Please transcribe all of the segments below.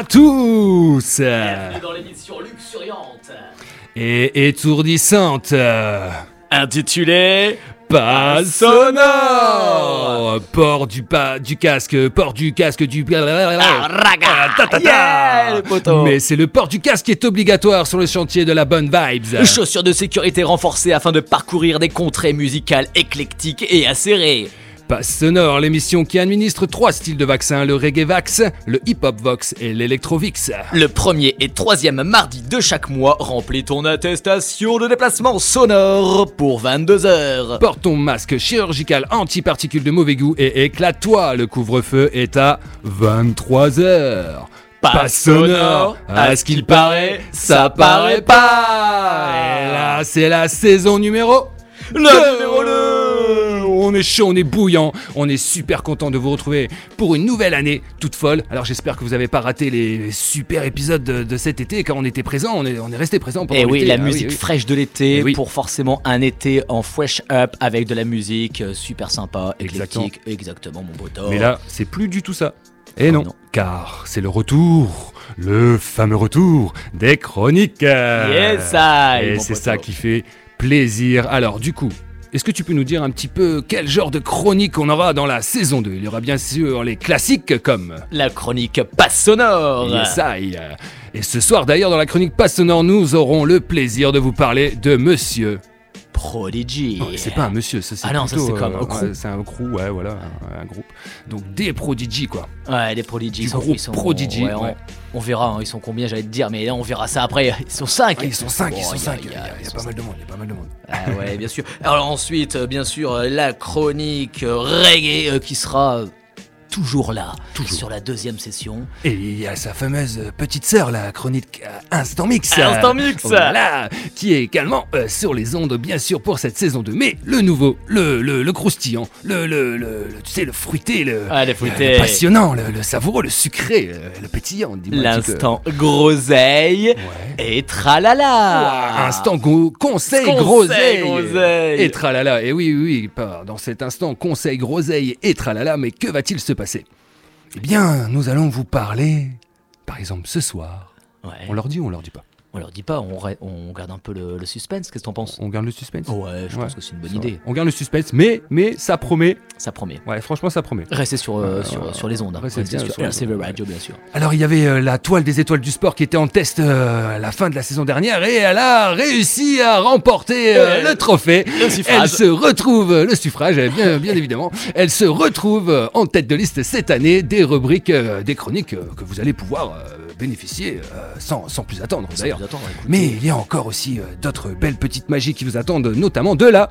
À tous. Bienvenue dans l'émission luxuriante. Et étourdissante. Intitulée Pas sonore. Port du, pas, du casque, port du casque du... Ah, raga. Ta, ta, ta. Yeah, le poteau. Mais c'est le port du casque qui est obligatoire sur le chantier de la bonne vibes. Chaussures de sécurité renforcées afin de parcourir des contrées musicales éclectiques et acérées. Passe sonore, l'émission qui administre trois styles de vaccin, le reggae vax, le hip-hop vox et l'électrovix. Le premier et troisième mardi de chaque mois, remplis ton attestation de déplacement sonore pour 22 heures. Porte ton masque chirurgical anti-particules de mauvais goût et éclate-toi, le couvre-feu est à 23h. Pas sonore, à ce qu'il paraît, ça paraît pas. Et là, c'est la saison numéro Le numéro 2 On est chaud, on est bouillant, on est super content de vous retrouver pour une nouvelle année toute folle. Alors j'espère que vous n'avez pas raté les super épisodes de, de cet été car on était présent, on est, on est resté présent pendant Et Eh oui, la Ah musique oui. fraîche de l'été Eh oui. pour forcément un été en fresh up avec de la musique euh, super sympa, Exactement. éclectique. Exactement, mon beau Mais là, c'est plus du tout ça. Et Oh non, non. car c'est le retour, le fameux retour des chroniques. Yes, I, Et c'est ça qui fait plaisir. Alors du coup, est-ce que tu peux nous dire un petit peu quel genre de chronique on aura dans la saison 2 Il y aura bien sûr les classiques comme La chronique passe sonore. Yes, I. Et ce soir d'ailleurs dans la chronique Passe Sonore, nous aurons le plaisir de vous parler de Monsieur. Prodigy. Oh, c'est pas un monsieur, ça c'est Ah non, ça, c'est comme un ouais, crew. c'est un crew, ouais, voilà, un, un groupe. Donc des Prodigy quoi. Ouais, les Prodigy. Du ils sont- groupe ils sont- Prodigy, ouais, on, ouais. on verra, hein, ils sont combien, j'allais te dire, mais là, on verra ça après. Ils sont 5. Ah, ils sont 5, ils sont 5, il y a, y a pas mal de monde, il y a pas mal de monde. Ah ouais, bien sûr. Alors ensuite, euh, bien sûr, euh, la chronique euh, reggae euh, qui sera euh, toujours là, Toujours. sur la deuxième session. Et il y a sa fameuse petite sœur, la chronique euh, Instant Mix. Instant Mix. Voilà, qui est également euh, sur les ondes, bien sûr, pour cette saison 2. Mais le nouveau, le, le, le croustillant, le, le, le, le- tu sais, le fruité, le, Ah, le- le passionnant, le, le savoureux, le sucré, euh, le pétillant. L'instant groseille Ouais. et tralala. Instant go- conseil, Conseil groseille. groseille. Et tralala. Et oui, oui, dans cet instant, conseil, groseille et tralala. Mais que va-t-il se passer Eh bien, nous allons vous parler, par exemple, ce soir. Ouais. On leur dit ou on leur dit pas? On leur dit pas, on, garde un peu le, le suspense, qu'est-ce que t'en penses? On garde le suspense? Ouais, je Ouais, pense que c'est une bonne vrai. idée, On garde le suspense, mais, mais ça promet. ça promet. Ouais, franchement, ça promet. Restez sur, euh, sur, sur les ondes, hein. restez sur RCV Radio, bien sûr. Alors, il y avait euh, la toile des étoiles du sport qui était en test euh, à la fin de la saison dernière et elle a réussi à remporter le trophée. le suffrage. Elle se retrouve, le suffrage, euh, bien, bien évidemment, elle se retrouve en tête de liste cette année des rubriques, des chroniques que vous allez pouvoir bénéficier euh, sans, sans plus attendre d'ailleurs. Mais il y a encore aussi euh, d'autres belles petites magies qui vous attendent, notamment de la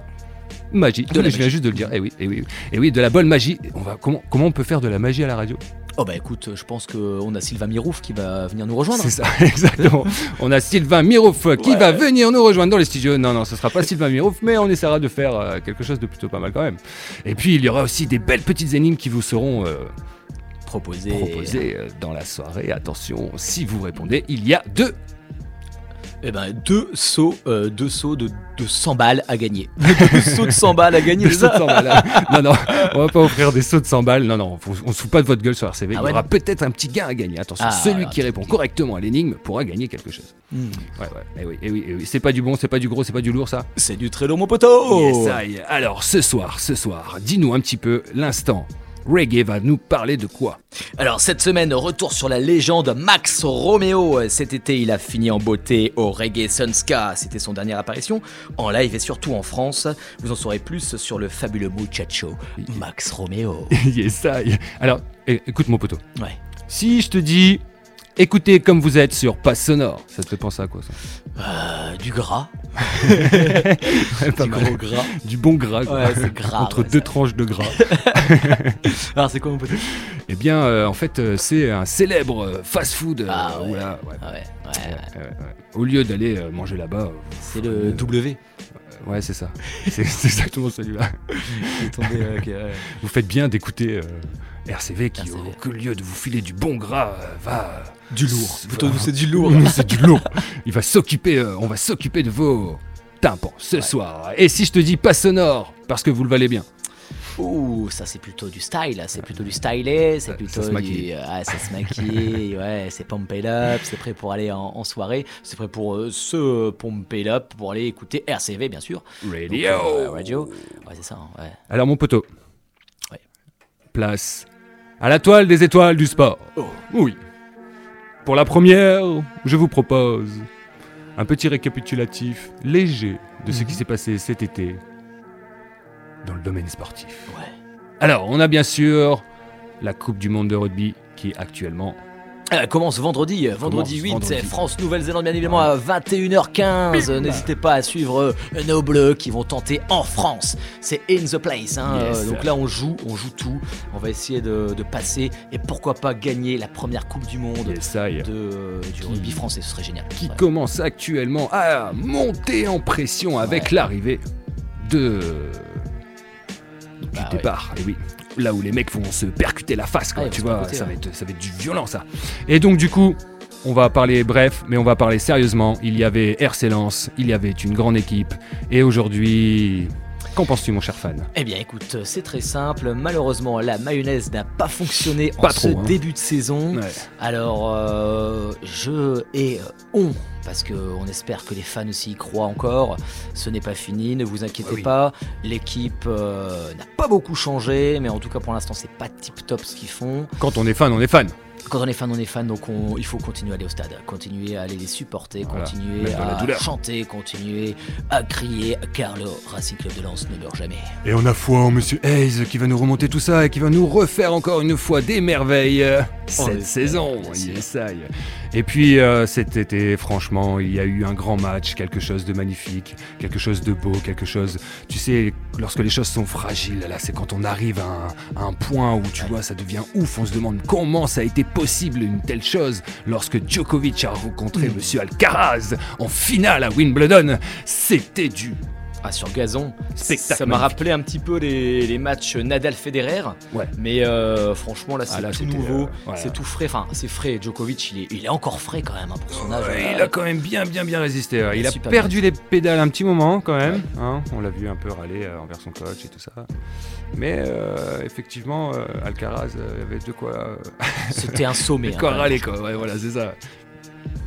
magie. De la je viens juste de le dire. Et oui, et oui, et oui, de la bonne magie. On va comment comment on peut faire de la magie à la radio? Oh bah écoute, je pense qu'on a Sylvain Mirouf qui va venir nous rejoindre. C'est ça, exactement. On a Sylvain Mirouf qui Ouais. va venir nous rejoindre dans les studios. Non, non, ce sera pas Sylvain Mirouf, mais on essaiera de faire euh, quelque chose de plutôt pas mal quand même. Et puis il y aura aussi des belles petites énigmes qui vous seront euh, Proposé. proposées euh, dans la soirée. Attention, si vous répondez, il y a deux. Eh ben deux sauts, euh, deux sauts de, de 100 balles à gagner. deux sauts de 100 balles à gagner. C'est sauts de ça 100 balles. Non, non, on va pas offrir des sauts de 100 balles. Non, non, on se fout pas de votre gueule sur RCV. Ah il y aura peut-être un petit gain à gagner. Attention, Ah, celui qui répond correctement à l'énigme pourra gagner quelque chose. Hmm. Ouais, ouais, eh oui, eh oui, eh oui. C'est pas du bon, c'est pas du gros, c'est pas du lourd ça. C'est du très lourd mon poteau. Yes, I. Alors ce soir, ce soir, dis-nous un petit peu l'instant. Reggae va nous parler de quoi Alors cette semaine, retour sur la légende Max Romeo. Cet été, il a fini en beauté au Reggae Sunska. C'était son dernière apparition en live et surtout en France. Vous en saurez plus sur le fabuleux muchacho Max Romeo. Yes, I. Alors, écoute mon poteau. Ouais. Si je te dis, écoutez comme vous êtes sur Passe Sonore, ça te fait penser à quoi ça? Euh, du gras. Pas du mal. gros gras. Du bon gras. quoi. Ouais, c'est gras, Entre ouais, deux ça. tranches de gras. Alors c'est quoi mon poteau Eh bien, euh, en fait, euh, c'est un célèbre euh, fast-food. euh, Ah ouais. ouais. Ah ouais, ouais, ouais. Ouais, ouais, ouais. Au lieu d'aller euh, manger là-bas, euh, C'est le W. ouais, c'est ça. C'est c'est exactement celui-là. Il est tombé, euh, ok, ouais. Vous faites bien d'écouter euh, RCV qui, RCV. au, lieu de vous filer du bon gras, euh, va. Du lourd. Plutôt, c'est du lourd. C'est du lourd. Il va s'occuper, euh, on va s'occuper de vos tympans ce soir. Et si je te dis pas sonore, parce que vous le valez bien. Ouh, ça c'est plutôt du style, c'est plutôt du stylé, c'est plutôt ça se maquille. du. Ah, ça se maquille, ouais, c'est pumped up, c'est prêt pour aller en, en soirée, c'est prêt pour euh, se pomper up, pour aller écouter RCV bien sûr. Donc, Radio. euh, radio. Ouais, c'est ça, hein, ouais. Alors mon poteau. Ouais. Place à la toile des étoiles du sport. Oh. Oui. Pour la première, je vous propose un petit récapitulatif léger de ce qui Mhm. s'est passé cet été dans le domaine sportif. Ouais. Alors, on a bien sûr la Coupe du monde de rugby qui est actuellement Elle commence vendredi, vendredi Commence 8, vendredi. c'est France-Nouvelle-Zélande bien évidemment à 21h15. Euh, N'hésitez pas à suivre euh, nos bleus qui vont tenter en France. C'est in the place. hein. Yes. Euh, donc là on joue, on joue tout. On va essayer de, de passer et pourquoi pas gagner la première Coupe du Monde Yes, de, euh, du rugby français. Ce serait génial. qui Ouais. commence actuellement à monter en pression avec Ouais. l'arrivée de du Bah, départ. Et oui, là où les mecs vont se percuter la face, quoi. Ah, tu vois, ça, ouais. va être, ça va être du violent, ça. Et donc, du coup, on va parler bref, mais on va parler sérieusement. Il y avait RC Lens, il y avait une grande équipe, et aujourd'hui, qu'en penses-tu, mon cher fan? Eh bien écoute, c'est très simple. Malheureusement, la mayonnaise n'a pas fonctionné en ce hein. début de saison. Ouais. Alors, euh, je et on, parce qu'on espère que les fans aussi y croient encore. Ce n'est pas fini, ne vous inquiétez oui. pas. L'équipe euh, n'a pas beaucoup changé, mais en tout cas pour l'instant, c'est pas tip top ce qu'ils font. Quand on est fan, on est fan. Quand on est fan, on est fan, donc on- il faut continuer à aller au stade, continuer à aller les supporter, Voilà, continuer à chanter, continuer à crier, car le Racing Club de Lens ne meurt jamais. Et on a foi en Monsieur Hayes qui va nous remonter tout ça et qui va nous refaire encore une fois des merveilles euh, cette saison. Yes. Et puis euh, cet été, franchement, il y a eu un grand match, quelque chose de magnifique, quelque chose de beau, quelque chose. Tu sais, lorsque les choses sont fragiles, là, c'est quand on arrive à un, à un point où tu vois, ça devient ouf. On se demande comment ça a été possible une telle chose lorsque Djokovic a rencontré Mm. Monsieur Alcaraz en finale à Wimbledon. C'était du Ah, sur gazon, Spectacle ça m'a rappelé un petit peu les, les matchs Nadal-Federer. Ouais. Mais euh, franchement, là, c'est Ah, tout nouveau, euh, voilà. c'est tout frais. Enfin, c'est frais. Djokovic, il est, il est encore frais quand même hein, pour son âge. Ouais, il a quand même bien bien bien résisté. ouais. Il a perdu les pédales un petit moment quand même. hein. On l'a vu un peu râler euh, envers son coach et tout ça. Mais euh, effectivement, Alcaraz avait de quoi, C'était un sommet. de hein, quoi râler quoi. Ouais, voilà, c'est ça.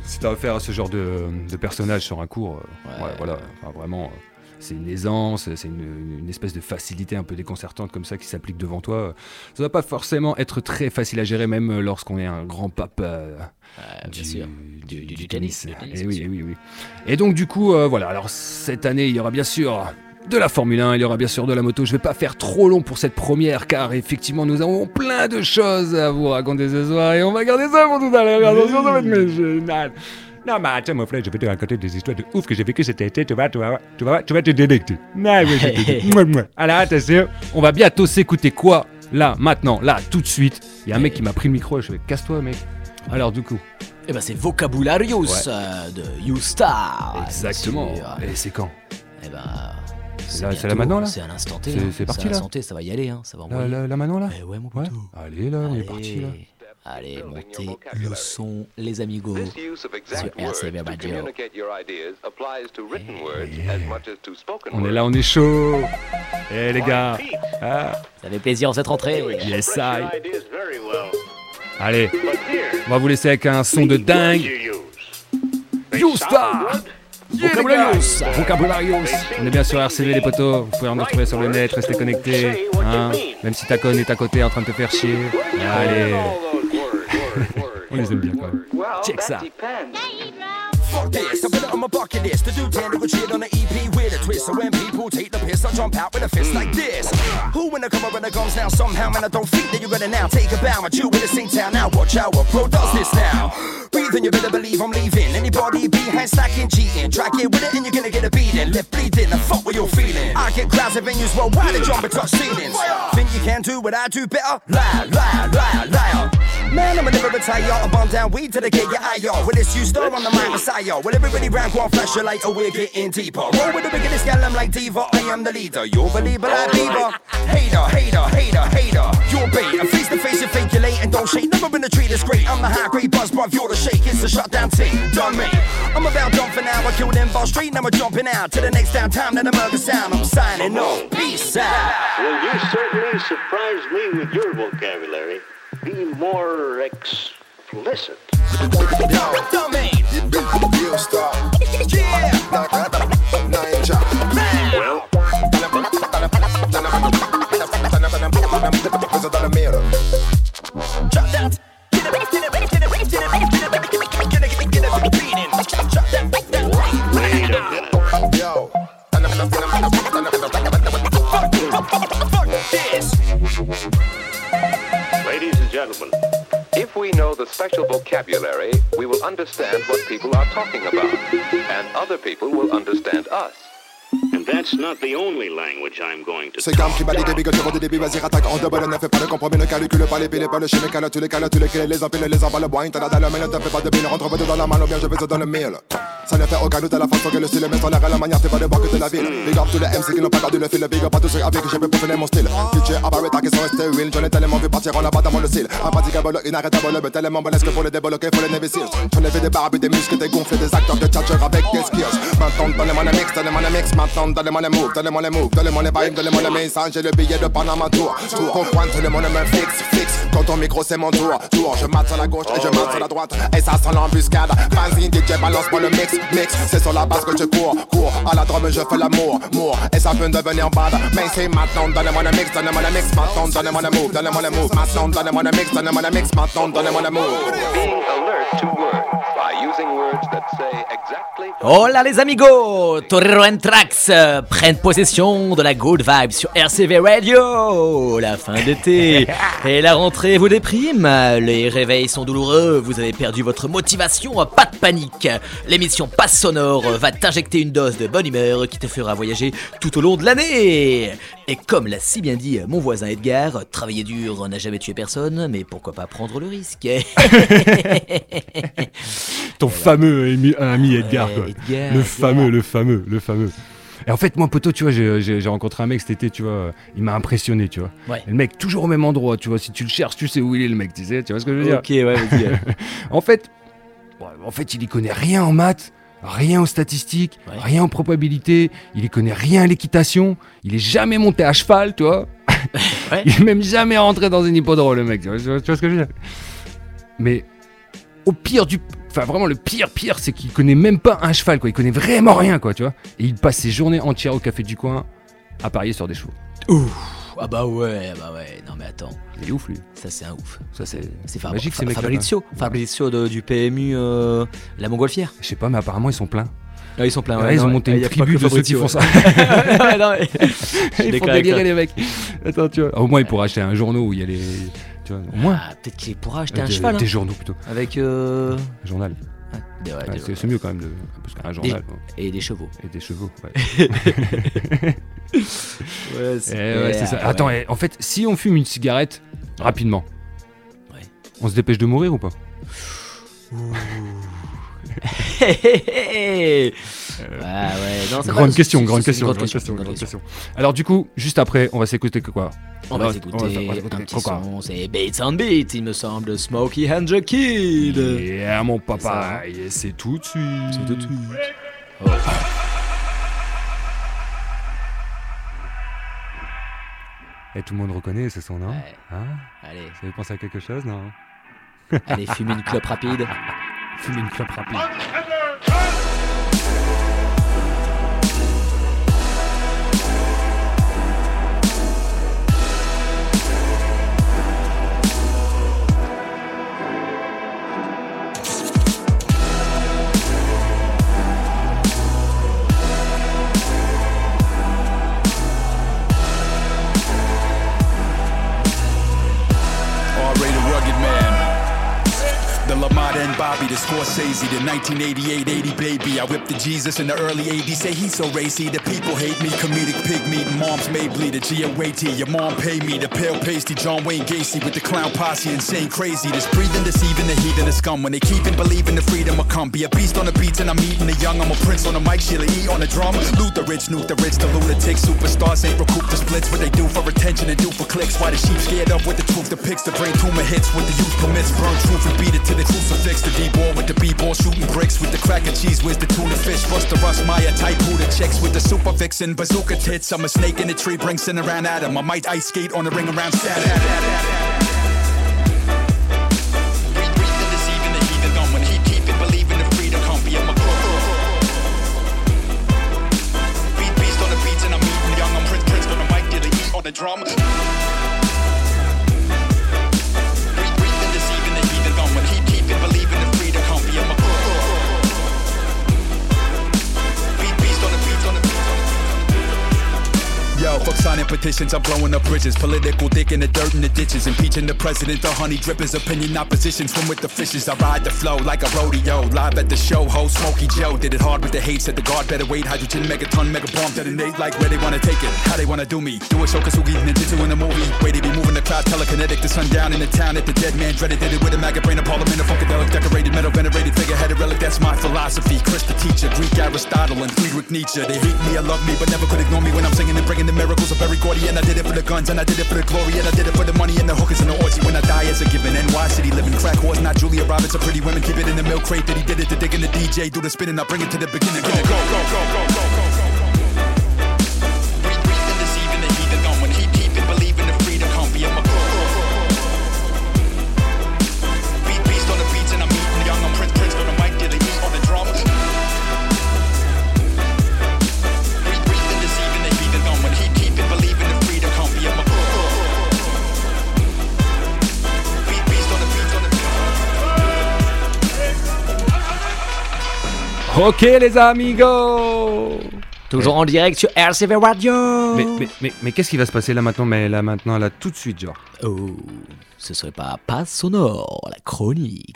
Si t'as affaire à ce genre de, de personnage sur un cours, euh, Ouais. ouais, voilà, enfin, vraiment, euh, c'est une aisance, c'est une, une espèce de facilité un peu déconcertante comme ça qui s'applique devant toi. Ça va pas forcément être très facile à gérer, même lorsqu'on est un grand pape. euh, du, tennis. tennis, du tennis, Et bien oui, et oui, oui. Et donc du coup, euh, voilà. Alors cette année, il y aura bien sûr de la Formule 1, il y aura bien sûr de la moto. Je vais pas faire trop long pour cette première, car effectivement, nous avons plein de choses à vous raconter ce soir, et on va garder ça pour tout à l'heure. Attention, ça va être génial. Non, mais attends, mon frère, je vais te raconter des histoires de ouf que j'ai vécu cet été. Tu vas, tu vas, tu vas, tu vas te délecter. Mouah. Alors, attention, on va bientôt s'écouter quoi? Là, maintenant, là, tout de suite. Il y a un mec qui m'a pris le micro et je fais casse-toi, mec. Alors, du coup, Eh ben, c'est Vocabularios Ouais. euh, de You-Star. exactement. Et c'est quand? Eh ben, C'est là- c'est là maintenant, là? C'est à l'instant T. C'est- hein. c'est parti, à là? l'instant T, ça va y aller. Hein. Ça va Là, envoyer. là, là, maintenant, là? Eh ouais, mon Ouais. poteau. Allez, là, on est parti, là. Allez, montez le son, les amigos. Sur Radio. On est là, on est chaud. Eh, les gars. Ah, Ça fait plaisir en cette rentrée. yes, I. Allez, on va vous laisser avec un son de dingue. You Star Vocabularios. Vocabularios On est bien sur RCV les potos, vous pouvez nous retrouver sur le net, restez connectés, hein même si ta conne est à côté en train de te faire chier. Allez, on les aime bien quand même. Check ça. Fuck this, I put it on my bucket list to do technical shit on the EP with a twist. So when people take the piss, I jump out with a fist like this. Who in the cover when the guns now? Somehow, man, I don't think that you're gonna now take a bow. I chill with the sing town. Now watch how a pro does this now. Breathing, you better believe I'm leaving. Anybody behind stacking, cheating. Try get with it and you're gonna get a beating. Left bleeding, the fuck what you're feeling. I get crowds at venues worldwide that jump and touch ceilings. Think you can do what I do better? Lie, lie, lie, liar. Man, I'ma never retire. I bum down weed till they get your eye off. With this you star on the mic, Messiah. Well, everybody round go on flash your light, or we're getting deeper. Roll with the biggest gal, I'm like Diva. I the leader. You'll believe it like Beaver. Hater, hater, hater, hater. You're bait. And face to face, you fake, you late and don't shake. Never been a treat that's great. I'm the high grade buzz, bruv. You're the shake. It's the shutdown team. Done me. I'm I'm about done for now. I killed them Ball Street, now I'm jumping out to the next downtown. Let the murder sound. I'm signing off. Peace out. Well, you certainly surprised me with your vocabulary. Be more explicit. Domain. You stop. Understand what people are talking about, and other people will understand us. And that's not the only language I'm going to C'est Gam qui bat les débits, tu des débits, vas-y rattaque en double, ne fais pas de compromis, ne calcule pas les piles, pas le cale, les cales, tous les clés, les empiles, les emballes, bois, t'as dans la main, ne te fais pas de dans la ou bien je vais te donner mille. Ça ne fait aucun doute à la façon que le style, mais sans l'air à la manière, t'es pas de que de la ville. Big up tous les MC qui n'ont pas perdu le fil, big up à tous ceux avec qui je peux peaufiner mon style. DJ Abarreta qui sont stérile, j'en ai tellement vu partir en là-bas dans mon style. Impraticable, inarrêtable, mais tellement balèze que pour les débloquer, faut les Seals. J'en ai vu des barbes, des muscles, des gonflés, des acteurs de tchatcher avec des skills. Maintenant, donnez-moi les mix, donnez-moi les mix, maintenant, donnez-moi les moves, donnez-moi les moves, donnez-moi les vibes, donnez-moi les messages, j'ai le billet de Panama Tour. Tour, comprendre, donnez-moi les mains fixe, fixe. Quand ton micro, c'est mon tour, tour. Je mate sur la gauche et je mate sur la droite. Et ça sent l'embuscade. Vas-y, DJ, balance moi le mix, mix. C'est sur la base que je cours, cours. À la drum, je fais l'amour, mour. Et ça peut devenir bad. Mais c'est maintenant, donnez-moi le mix, donnez-moi le mix, maintenant, donnez-moi le move, donnez-moi le move. Maintenant, donnez-moi le mix, donnez-moi le mix, maintenant, donnez-moi le move. To words by using words that say exactly Hola les amigos! Torero and Trax euh, prennent possession de la good vibe sur RCV Radio. La fin d'été Et la rentrée vous déprime. Les réveils sont douloureux, vous avez perdu votre motivation, pas de panique. L'émission Passe Sonore va t'injecter une dose de bonne humeur qui te fera voyager tout au long de l'année. Et comme l'a si bien dit mon voisin Edgar, travailler dur n'a jamais tué personne, mais pourquoi pas prendre le risque? Ton fameux ami, ami Edgar, Ouais, quoi. Edgar, le Edgar. fameux, le fameux, le fameux. Et en fait, moi, poteau, tu vois, j'ai- rencontré un mec cet été, tu vois, il m'a impressionné, tu vois. Ouais. Le mec, toujours au même endroit, tu vois, si tu le cherches, tu sais où il est, le mec, tu sais, tu vois ce que je veux dire Ok, ouais, vas-y. En fait, en il y connaît rien en maths, rien aux statistiques, Ouais. rien en probabilité, il y connaît rien à l'équitation, il est jamais monté à cheval, tu vois. Ouais. Il est même jamais rentré dans une hippodrome, le mec, tu vois- tu vois ce que je veux dire Mais au pire du... Enfin, vraiment, le pire, pire, c'est qu'il connaît même pas un cheval, quoi. Il connaît vraiment rien, quoi, tu vois. Et il passe ses journées entières au café du coin à parier sur des chevaux. Ah bah ouais, ah bah ouais, non mais attends, Il est ouf, lui. ça c'est un ouf. Ça, c'est C'est Fab- magique, ces. Fabrizio, Fabrizio de- du PMU, euh, la montgolfière. Je sais pas, mais apparemment, ils sont pleins. Ah, ils sont pleins. Ouais, ouais, ils ont monté une tribu de ceux qui font ça. non, mais- Ils font délirer les mecs. Attends, tu vois. Au moins, il pourra acheter un journal où il y a les. Tu vois, au moins. Ah, peut-être qu'il pourra acheter Euh, un des- cheval. Des hein, journaux plutôt. avec. euh, Un journal. ouais, des- ouais, Ouais, des- c'est c'est mieux quand même de, parce qu'un journal bon, Et des chevaux. et des chevaux. Ouais. Ouais, Eh ouais, c'est ça. Attends, eh, en fait, si on fume une cigarette rapidement, Ouais. on se dépêche de mourir ou pas? ouais, ouais, non, c'est Grande question, grande question, grande question, grande question. Alors du coup, juste après, on va s'écouter que quoi On va on s'écouter un petit quoi son, c'est Bates on Beat, il me semble, Smokey and the Kid. Yeah, mon papa, Ça. et c'est tout de suite. C'est tout de suite. Et tout le monde reconnaît ce son, non Ouais. Hein Allez, Vous avez pensé à quelque chose, non allez, fume une clope rapide. Fumer une clope rapide. of my Lamada and Bobby, the Scorsese, the 1988 80 baby. I whipped the Jesus in the early 80s. Say he's so racy, the people hate me. Comedic pig meat, moms may bleed. The G-O-A-T, your mom pay me. The pale pasty, John Wayne Gacy with the clown posse, insane crazy. This breathing, deceiving the heathen, the scum. When they keep and believing the freedom will come. Be a beast on the beats and I'm eating the young. I'm a prince on the mic, Sheila E on the drum. Loot the rich, nuke the rich, the lunatic. Superstars ain't recoup the splits. What they do for attention and do for clicks. Why the sheep scared up with the truth? The pics, the brain tumor hits. What the youth permits. Burn truth and beat it to the crucifix. Next to D-ball with the B-ball shooting bricks with the crack cheese. Where's the tuna fish? Buster Russ, Maya type who the checks with the super vixen bazooka tits. I'm a snake in a tree, bring sin around Adam. I might ice skate on the ring around Saturn. Keep believing the freedom can't be a mic. Beat beast on the beats and I'm eating young. I'm Prince Prince on the mic, did I eat on the drum. Fuck signing petitions, I'm blowing up bridges. Political dick in the dirt in the ditches. Impeaching the president, the honey drippers. Opinion opposition, swim with the fishes. I ride the flow like a rodeo. Live at the show, host Smokey Joe. Did it hard with the hate, said the guard better wait. Hydrogen, megaton, mega bomb, detonate like where they wanna take it. How they wanna do me. Do a show Kasugi, Ninjutsu in the movie. Way they be moving the cloud, telekinetic. The sun down in the town at the dead man dreaded. Did it with a maggot brain, a parliament, a funkadelic, decorated, metal, venerated, figure headed relic. That's my philosophy. Chris the teacher, Greek Aristotle, and Friedrich Nietzsche. They hate me, I love me, but never could ignore me when I'm singing and bringing the miracles of very gaudy. And I did it for the guns, and I did it for the glory, and I did it for the money and the hookers and the orgy. When I die as a given, NY City living crack horse, not Julia Roberts, a pretty women. Keep it in the milk crate that he did it to dig in the DJ, do the spinning, I bring it to the beginning. Go, go, go, go, go, go, Ok les amigos. Toujours en direct sur RCV Radio. Mais, mais, mais, mais qu'est-ce qui va se passer là maintenant Mais là maintenant, là tout de suite, genre? Oh, ce serait pas pas sonore, la chronique.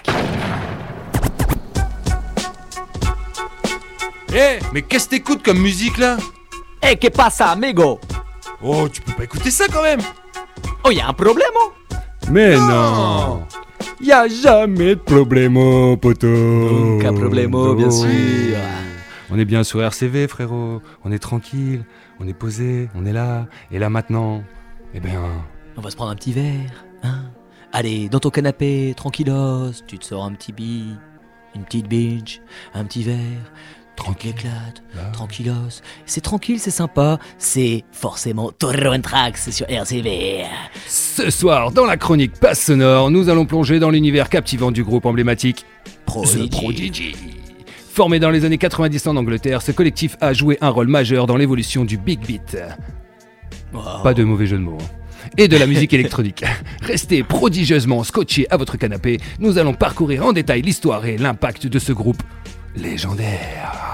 Eh, mais qu'est-ce que t'écoutes comme musique là? Eh, que pasa, amigo? Oh, tu peux pas écouter ça quand même. Oh, y a un problème oh Mais non, Y a jamais de problème, oh, poteau. Aucun problème, oh, bien sûr. On est bien sur RCV, frérot. On est tranquille, on est posé, on est là. Et là maintenant, eh bien, On va se prendre un petit verre, hein. Allez, dans ton canapé, tranquillos, tu te sors un petit billet, une petite binge, un petit verre, tranquille éclate, tranquillos. C'est tranquille, c'est sympa, c'est forcément Torrent Tracks sur RCV. ce soir, dans la chronique Passe Sonore, nous allons plonger dans l'univers captivant du groupe emblématique Prodigy. The Prodigy. Formé dans les années 90 en Angleterre, ce collectif a joué un rôle majeur dans l'évolution du big beat. Wow. Pas de mauvais jeu de mots. hein. Et de la musique électronique. Restez prodigieusement scotchés à votre canapé. Nous allons parcourir en détail l'histoire et l'impact de ce groupe légendaire.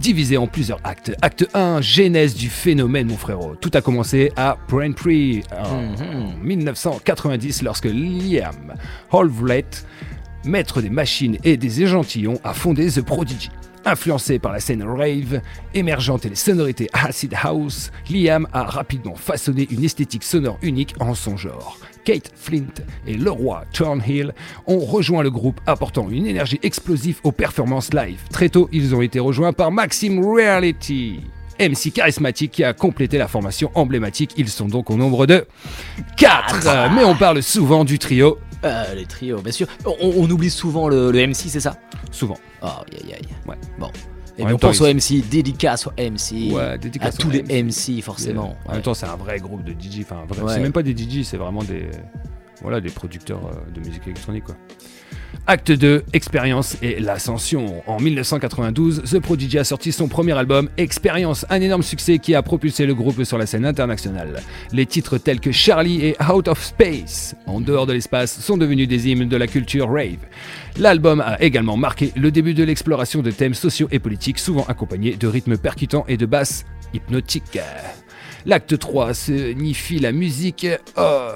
Divisé en plusieurs actes. Acte 1, genèse du phénomène, mon frérot. Tout a commencé à Braintree en 1990 lorsque Liam Holvlett, maître des machines et des échantillons, a fondé The Prodigy. Influencé par la scène rave émergente et les sonorités acid house, Liam a rapidement façonné une esthétique sonore unique en son genre. Kate Flint et Leroy Thornhill ont rejoint le groupe apportant une énergie explosive aux performances live. Très tôt, ils ont été rejoints par Maxime Reality. MC charismatique qui a complété la formation emblématique. Ils sont donc au nombre de 4. Mais on parle souvent du trio, Euh, les trios, bien sûr. On, on oublie souvent le, le MC, c'est ça? Souvent. Oh, aïe aïe. Ouais. Bon. Et puis on pense MC, dédicace au MC. Ouais, dédicace à tous les MC. MC, forcément. En même temps, c'est un vrai groupe de DJ. Enfin, Ouais. c'est même pas des DJ, c'est vraiment des, voilà, des producteurs euh, de musique électronique, quoi. Acte 2, Expérience et l'ascension. En 1992, The Prodigy a sorti son premier album, Expérience, un énorme succès qui a propulsé le groupe sur la scène internationale. Les titres tels que Charlie et Out of Space, en dehors de l'espace, sont devenus des hymnes de la culture rave. L'album a également marqué le début de l'exploration de thèmes sociaux et politiques, souvent accompagnés de rythmes percutants et de basses hypnotiques. L'acte 3 signifie la musique. Oh,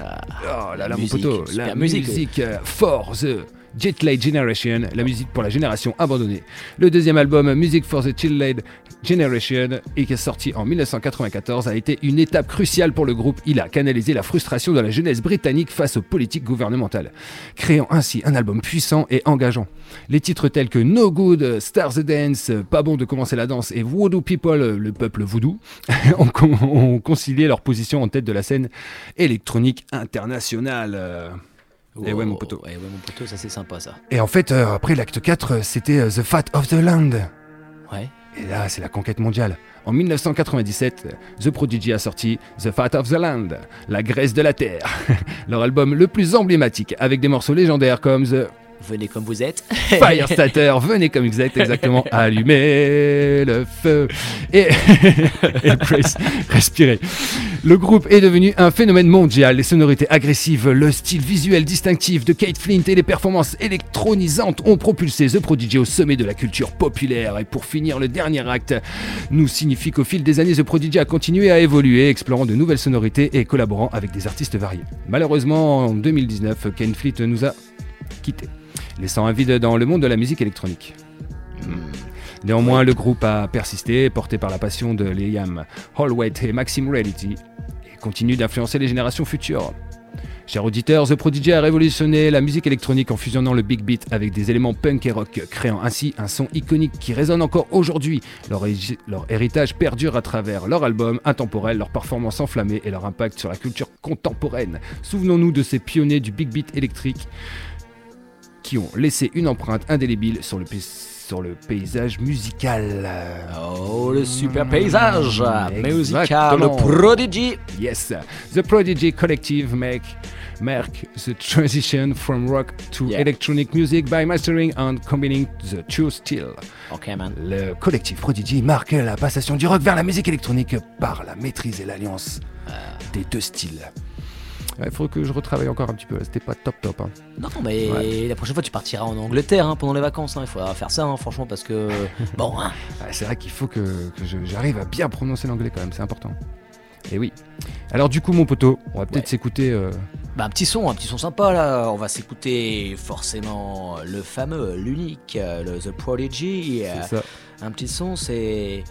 Oh là là, mon poteau, la musique. musique, euh, for the Jet Generation, la musique pour la génération abandonnée. Le deuxième album, Music for the Chill Generation, et qui est sorti en 1994, a été une étape cruciale pour le groupe. Il a canalisé la frustration de la jeunesse britannique face aux politiques gouvernementales, créant ainsi un album puissant et engageant. Les titres tels que No Good, Stars the Dance, Pas bon de commencer la danse et Voodoo People, le peuple voodoo, ont, con- ont concilié leur position en tête de la scène électronique internationale. Et ouais, mon poteau. Ouais, ouais, mon poteau, ça c'est sympa ça. Et en fait, euh, après l'acte 4, euh, c'était euh, The Fat of the Land. Ouais. Et là, c'est la conquête mondiale. En 1997, The Prodigy a sorti The Fat of the Land, la graisse de la terre, leur album le plus emblématique, avec des morceaux légendaires comme The Venez comme vous êtes. Firestarter, venez comme vous êtes exactement, allumez le feu et, et respirez. Le groupe est devenu un phénomène mondial. Les sonorités agressives, le style visuel distinctif de Kate Flint et les performances électronisantes ont propulsé The Prodigy au sommet de la culture populaire. Et pour finir, le dernier acte nous signifie qu'au fil des années, The Prodigy a continué à évoluer, explorant de nouvelles sonorités et collaborant avec des artistes variés. Malheureusement, en 2019, Kate Flint nous a quittés laissant un vide dans le monde de la musique électronique. Néanmoins, le groupe a persisté, porté par la passion de Liam Holwaite et Maxime Reality, et continue d'influencer les générations futures. Chers auditeurs, The Prodigy a révolutionné la musique électronique en fusionnant le big beat avec des éléments punk et rock, créant ainsi un son iconique qui résonne encore aujourd'hui. Leur, héri- leur héritage perdure à travers leur album intemporel, leur performance enflammée et leur impact sur la culture contemporaine. Souvenons-nous de ces pionniers du big beat électrique qui ont laissé une empreinte indélébile sur le, sur le paysage musical. Oh, le super paysage musical, Exactement. le Prodigy. Yes, the Prodigy Collective make mark the transition from rock to Yeah. electronic music by mastering and combining the two styles. Ok, man. Le collectif Prodigy marque la passation du rock vers la musique électronique par la maîtrise et l'alliance des deux styles. Il faut que je retravaille encore un petit peu, c'était pas top top. hein. Non, mais Ouais. la prochaine fois, tu partiras en Angleterre hein, pendant les vacances. hein. Il faudra faire ça, franchement, parce que. bon, hein. C'est vrai qu'il faut que, j'arrive à bien prononcer l'anglais quand même, c'est important. Et oui. Alors du coup mon poteau, on va peut-être s'écouter... euh, Bah, un petit son, un petit son sympa là. On va s'écouter forcément le fameux, l'unique, le The Prodigy. C'est ça. Un petit son, c'est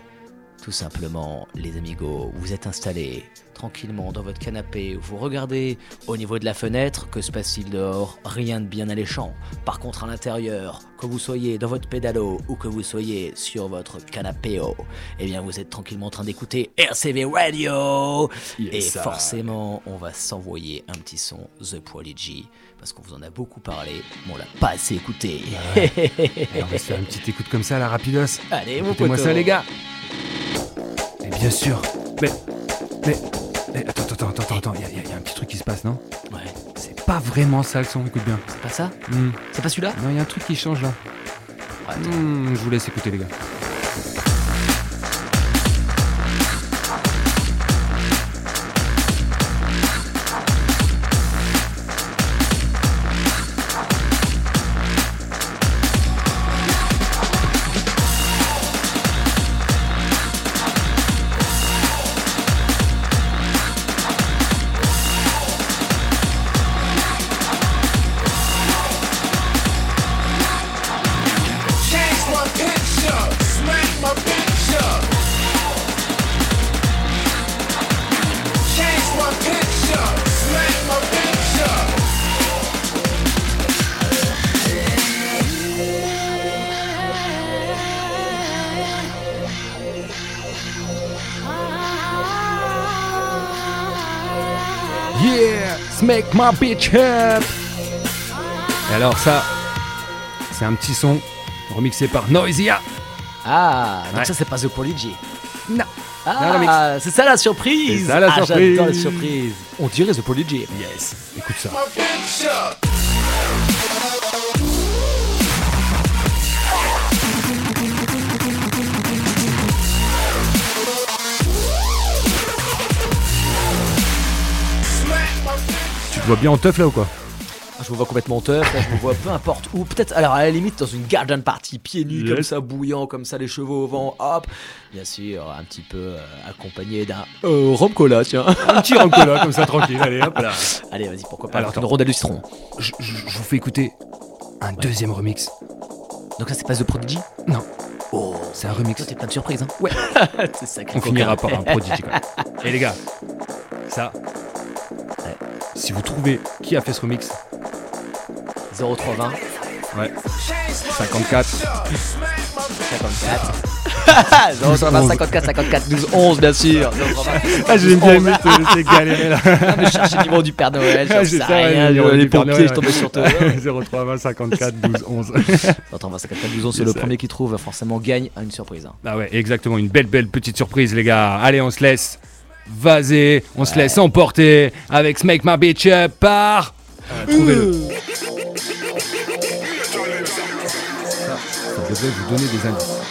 tout simplement, les amigos, vous êtes installés tranquillement dans votre canapé, vous regardez au niveau de la fenêtre, que se passe-t-il dehors? Rien de bien alléchant. Par contre, à l'intérieur, que vous soyez dans votre pédalo ou que vous soyez sur votre canapé, eh bien, vous êtes tranquillement en train d'écouter RCV Radio. Yes, Et forcément, on va s'envoyer un petit son The Prodigy parce qu'on vous en a beaucoup parlé, mais on l'a pas assez écouté. Et on va se faire une petite écoute comme ça, la rapidos. Allez, mon Écoutez-moi poteau. ça les gars. Et bien sûr. Mais... Mais... mais attends, attends, attends, attends, attends, il y, a- y un petit truc qui se passe, non Ouais, C'est pas vraiment ça le son, écoute bien. c'est pas ça Hmm. C'est pas celui-là Non, il y a un truc qui change là. Attends. Hmm, je vous laisse écouter les gars. My bitch up. Et alors ça, c'est un petit son remixé par Noisia. Ah, donc Ouais. ça c'est pas The Prodigy. Non. Ah, c'est ça la surprise. C'est ça, la Ah, surprise. J'adore la surprise. On dirait The Prodigy. Yes. Écoute ça. My te vois bien en teuf là ou quoi Ah, Je me vois complètement teuf, là, je me vois peu importe où. Peut-être, alors à la limite, dans une garden party, pieds nus, Yes. comme ça, bouillant, comme ça, les cheveux au vent, hop. Bien sûr, un petit peu euh, accompagné d'un euh, rhum cola, tiens. Un petit rancola comme ça tranquille. Allez hop là. Allez, vas-y, pourquoi pas. Alors, avec une rondelle de citron. Je, je- je vous fais écouter un deuxième remix. Donc là, c'est pas The Prodigy Non, Oh, c'est un remix. t'es plein de surprises, hein. Ouais. c'est sacré. On finira par un prodigy quoi. Et les gars, ça, si vous trouvez qui a fait ce remix, 0320. ouais, 54, 54. 080 54 54 12 11 bien sûr. 080 Ah, j'ai bien aimé te laisser galérer là. Ah, mais je cherchais le numéro du Père Noël, j'en Ah, sais rien, les du Père pompiers, Noël, je tombais sur toi. 03 54 12 11. 080 54 12 11, c'est le premier qui trouve, forcément gagne une surprise. hein. Ah ouais, exactement, une belle belle petite surprise les gars. Allez, on se laisse vaser, on se laisse emporter avec Smake My Bitch Up par... Euh, Trouvez-le. Ça, ça devrait vous donner des indices.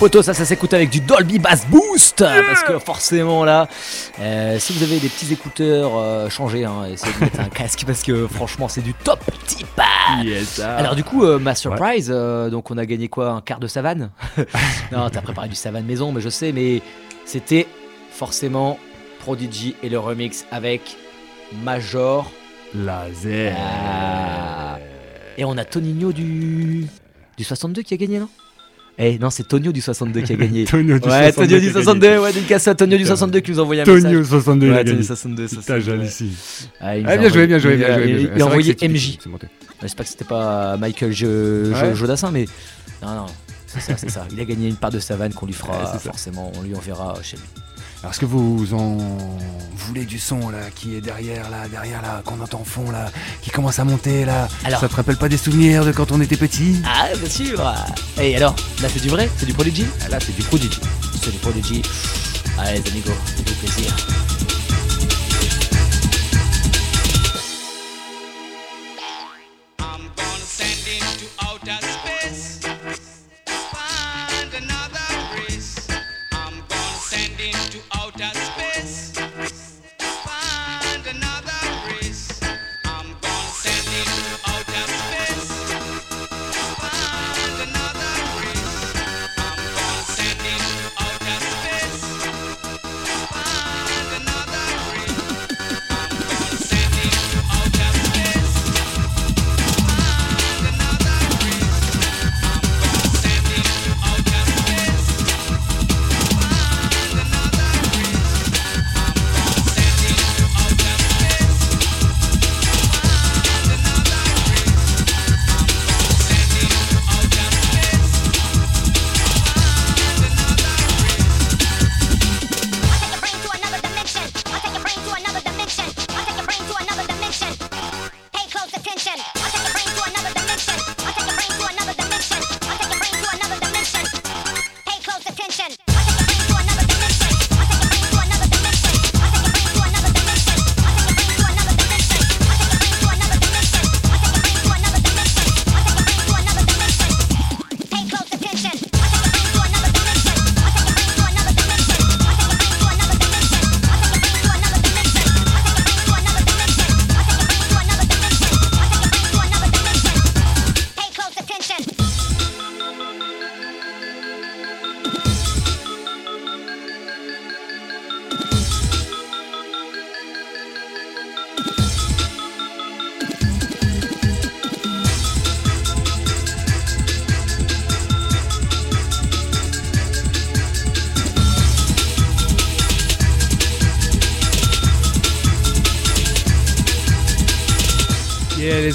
Potos, ça, ça s'écoute avec du Dolby Bass Boost Parce que forcément là, euh, si vous avez des petits écouteurs, euh, changez, hein, essayez de mettre un casque parce que franchement c'est du top. Yes, ah. Alors du coup, euh, ma surprise, donc on a gagné quoi Un quart de savane? Non, t'as préparé du savane maison, mais je sais, mais c'était forcément Prodigy et le remix avec Major. Laser. Ah. Et on a Toninho du... du 62 qui a gagné, non? Eh non, c'est Tonio du 62 qui a gagné. Tonio du ouais, 62 Tonio du qui a 62, gagné. ouais, dédicace à Tonio du 62 qui nous a envoyé un Tonio message. 62 il a Ouais, gagné. Tonio 62, Putain, 62, j'allais ouais. ici. Ah, bien joué, bien joué, bien joué. il- a envoyé MJ. J'espère que c'était pas Michael Jo- Ouais. Jodassin, mais non, non, c'est ça, c'est ça. Il a gagné une part de savane qu'on lui fera forcément, on lui enverra chez lui. Alors, est-ce que vous en voulez du son là qui est derrière là, derrière là, qu'on entend au fond là, qui commence à monter là Alors- Ça te rappelle pas des souvenirs de quand on était petit? Ah, bien sûr Et alors, là c'est du vrai C'est du Prodigy? Ah, Là, c'est du Prodigy. C'est du Prodigy. Allez, les amigos, faites plaisir.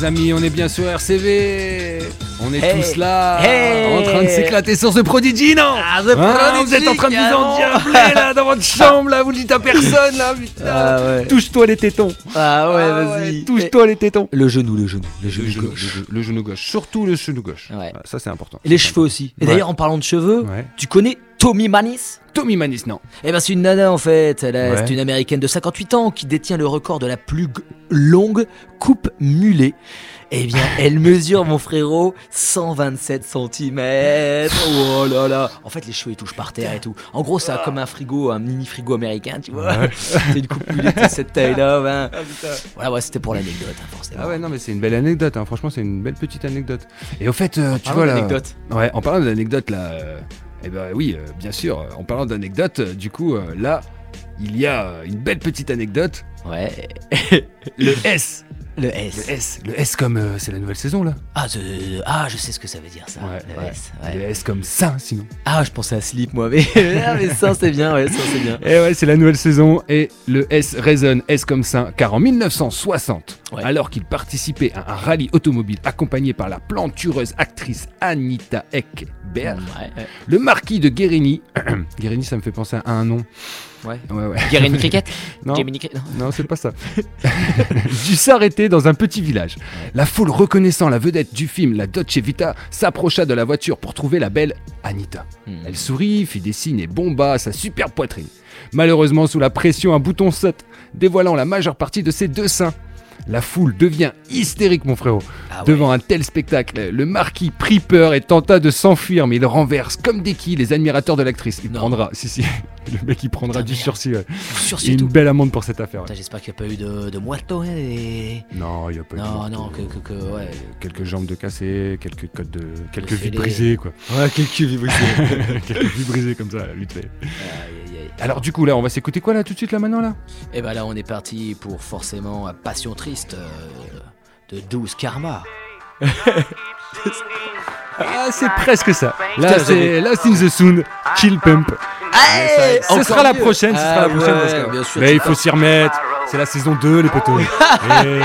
Amis, on est bien sur RCV. On est Hey. tous là, Hey. en train de s'éclater sur ce Prodigy, non Ah, The Hein, Prodigy, Vous êtes en train de vous endiabler là dans votre chambre là, vous le dites à personne là, putain. Ah ouais. Touche-toi les tétons. Ah ouais, Ah vas-y. Touche-toi les tétons. Le genou, le genou, le Le genou gauche. le genou- gauche, surtout le genou gauche. Ouais. Ah, Ça c'est important. Et les cheveux aussi. Et Ouais. d'ailleurs, en parlant de cheveux, Ouais. tu connais Tommy Manis? Tommy Manis, non. Eh ben c'est une nana en fait, Elle est- Ouais. c'est une américaine de 58 ans qui détient le record de la plus g- longue coupe mulet. Eh bien, elle mesure mon frérot 127 cm. Oh là là. En fait, les cheveux ils touchent par terre et tout. En gros, ça comme un frigo, un mini frigo américain, tu vois. c'est une coupe mulet de cette taille-là. ben. Voilà, ouais, c'était pour l'anecdote, hein, forcément. Ah ouais, non mais c'est une belle anecdote, hein. franchement c'est une belle petite anecdote. Et au fait, euh, tu Parlons vois là... d'anecdote. Ouais, en parlant d'anecdote là, euh, eh ben oui, euh, bien sûr, en parlant d'anecdote, euh, du coup euh, là, il y a une belle petite anecdote. Ouais. Le S. Le S. Le S. Le S comme euh, c'est la nouvelle saison là. Ah, je... ah, je sais ce que ça veut dire ça. Ouais, le ouais. S. ouais. Le S comme ça sinon. Ah, je pensais à Slip moi, mais, ah, mais ça c'est bien, ouais, ça c'est bien. Et ouais, c'est la nouvelle saison et le S résonne S comme ça, car en 1960, Ouais. alors qu'il participait à un rallye automobile accompagné par la plantureuse actrice Anita Ekberg, le marquis de Guérini, Guérini ça me fait penser à un nom. Ouais. Ouais, ouais. Guérini Cricket Non. C'est pas ça. dut s'arrêter dans un petit village. La foule reconnaissant la vedette du film, la Dolce Vita, s'approcha de la voiture pour trouver la belle Anita. Hmm. Elle sourit, fit des signes et bomba sa superbe poitrine. Malheureusement, sous la pression, un bouton saute, dévoilant la majeure partie de ses deux seins. La foule devient hystérique, mon frérot. Ah ouais. Devant un tel spectacle, le marquis prit peur et tenta de s'enfuir, mais il renverse comme des quilles les admirateurs de l'actrice. Il Non. prendra, si, si, le mec il prendra Putain, du merde. sursis. ouais. Sursis Et une tout. belle amende pour cette affaire. ouais. J'espère qu'il n'y a pas eu de, de muerto, hein, et... Non, il n'y a pas eu de Non, que, que, que, ouais. Quelques jambes de cassées, quelques codes de. quelques vies brisées, quoi. Ouais, quelques vies quelques vies brisées comme ça, vite fait. Aïe, aïe, aïe. Alors, du coup, là, on va s'écouter quoi, là, tout de suite, là, maintenant, là? Et bah là, on est parti pour forcément Passion Triste euh, de 12 Karma. Ah, c'est presque ça. Là, c'est Lost in the Sound, Chill Pump. Hey, Ce sera la prochaine, ce sera la Ah prochaine. ouais, parce que- bien sûr, Mais il faut s'y remettre. C'est la saison 2, les potos. Eh,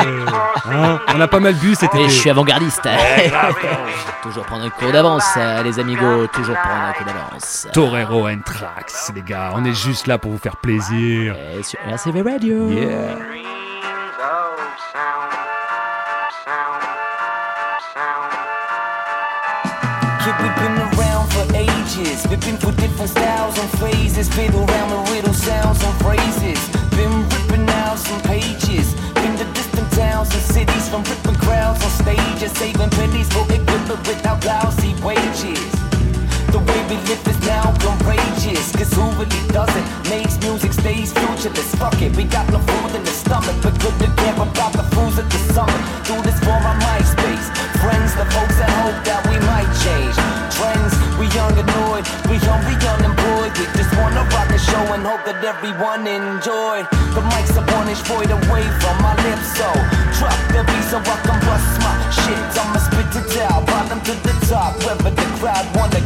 hein, on a pas mal bu cet Et été. je suis avant-gardiste. toujours prendre un cours d'avance, euh, les amigos. Toujours prendre un cours d'avance. Torero and Trax, les gars. On est juste là pour vous faire plaisir. Et sur RCV Radio. Yeah. Been through different styles and phases. Fiddle around the riddle sounds and phrases. Been ripping out some pages. Been to distant towns and cities from ripping crowds on stages. Saving pennies for equipment without lousy wages. The way we live is now outrageous. Cause who really does it? Makes music, stays futureless. Fuck it, we got no food in the stomach But good to care about the fools at the summit Do this for our MySpace. Friends, the folks that hope that we might change. Trends, we young annoyed We hungry, unemployed. We just wanna rock the show and hope that everyone enjoy The mic's a it, void away from my lips So drop the beat so I can bust my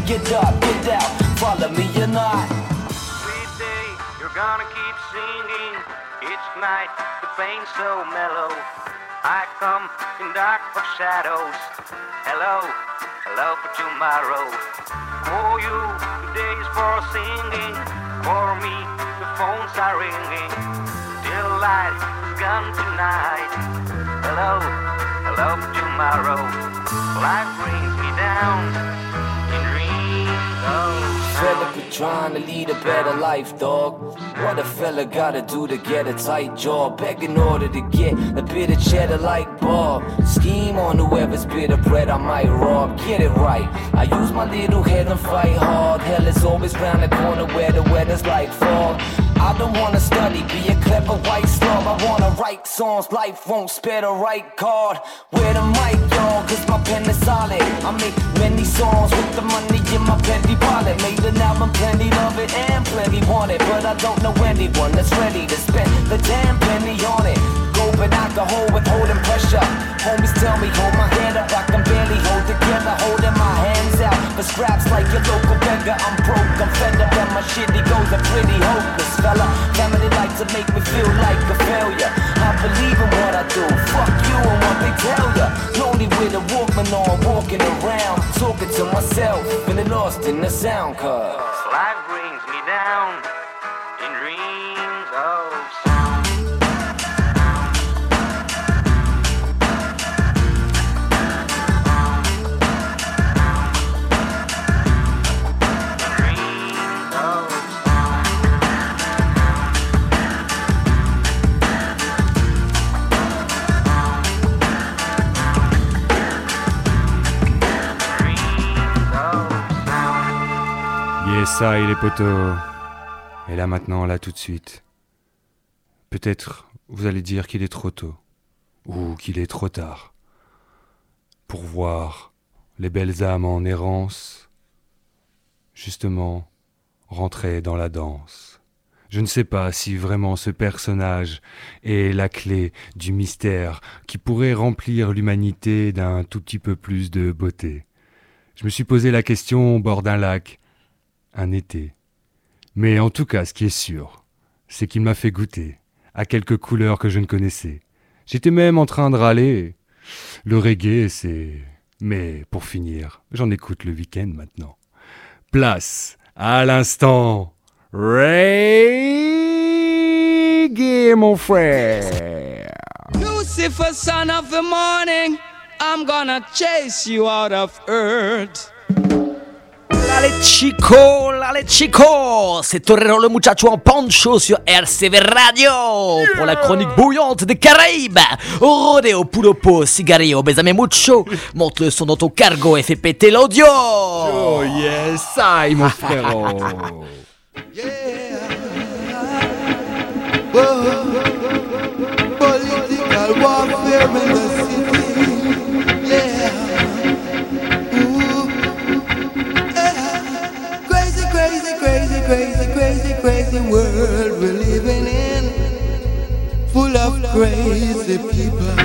get up, get out Follow me or not Sweet day, you're gonna keep singing It's night. The pain's so mellow. I come in dark for shadows. Hello, hello for tomorrow. For you, today is for singing. For me, the phones are ringing. Till light is gone tonight. Hello, hello for tomorrow. Life brings me down. Oh, Fed up with trying to lead a better life, dog. What a fella gotta do to get a tight job. Beg in order to get a bit of cheddar like Bob. Scheme on whoever's bit of bread I might rob. Get it right. I use my little head and fight hard. Hell is always round the corner where the weather's like fall. I don't wanna study, be a clever white slob. I wanna write songs, life won't spare the right card. Where the mic, y'all, cause my pen is solid. I make many songs with the money in my plenty wallet. Made an album, plenty love it and plenty want it. But I don't know anyone that's ready to spend the damn penny on it. Alcohol with holding pressure. Homies tell me, hold my head up, I can barely hold together, holding my hands out. For scraps like your local beggar, I'm broke, I'm fed up, and my shitty goes are pretty hopeless, fella. Family like to make me feel like a failure. I believe in what I do, fuck you and what they tell ya. Lonely with a Walkman on, walking around, talking to myself, feeling lost in the sound cause Yes, ça et les potos. Et là maintenant, là tout de suite. Peut-être vous allez dire qu'il est trop tôt. Ou qu'il est trop tard. Pour voir les belles âmes en errance. Justement, rentrer dans la danse. Je ne sais pas si vraiment ce personnage est la clé du mystère qui pourrait remplir l'humanité d'un tout petit peu plus de beauté. Je me suis posé la question au bord d'un lac, un été. Mais en tout cas, ce qui est sûr, c'est qu'il m'a fait goûter à quelques couleurs que je ne connaissais. J'étais même en train de râler. Le reggae, c'est... Mais pour finir, j'en écoute le week-end maintenant. Place à l'instant reggae, mon frère. Lucifer, son of the morning, I'm gonna chase you out of earth. Allez chico, allez chico C'est Torero le muchacho en poncho sur RCV Radio pour la chronique bouillante des Caraïbes. Rodeo, pulopo, cigarillo, besame mucho. Monte le son dans ton cargo et fais péter l'audio. Oh yes, I, mon frérot. Political warfare crazy, crazy, crazy, crazy, crazy world we're living in. Full of crazy people.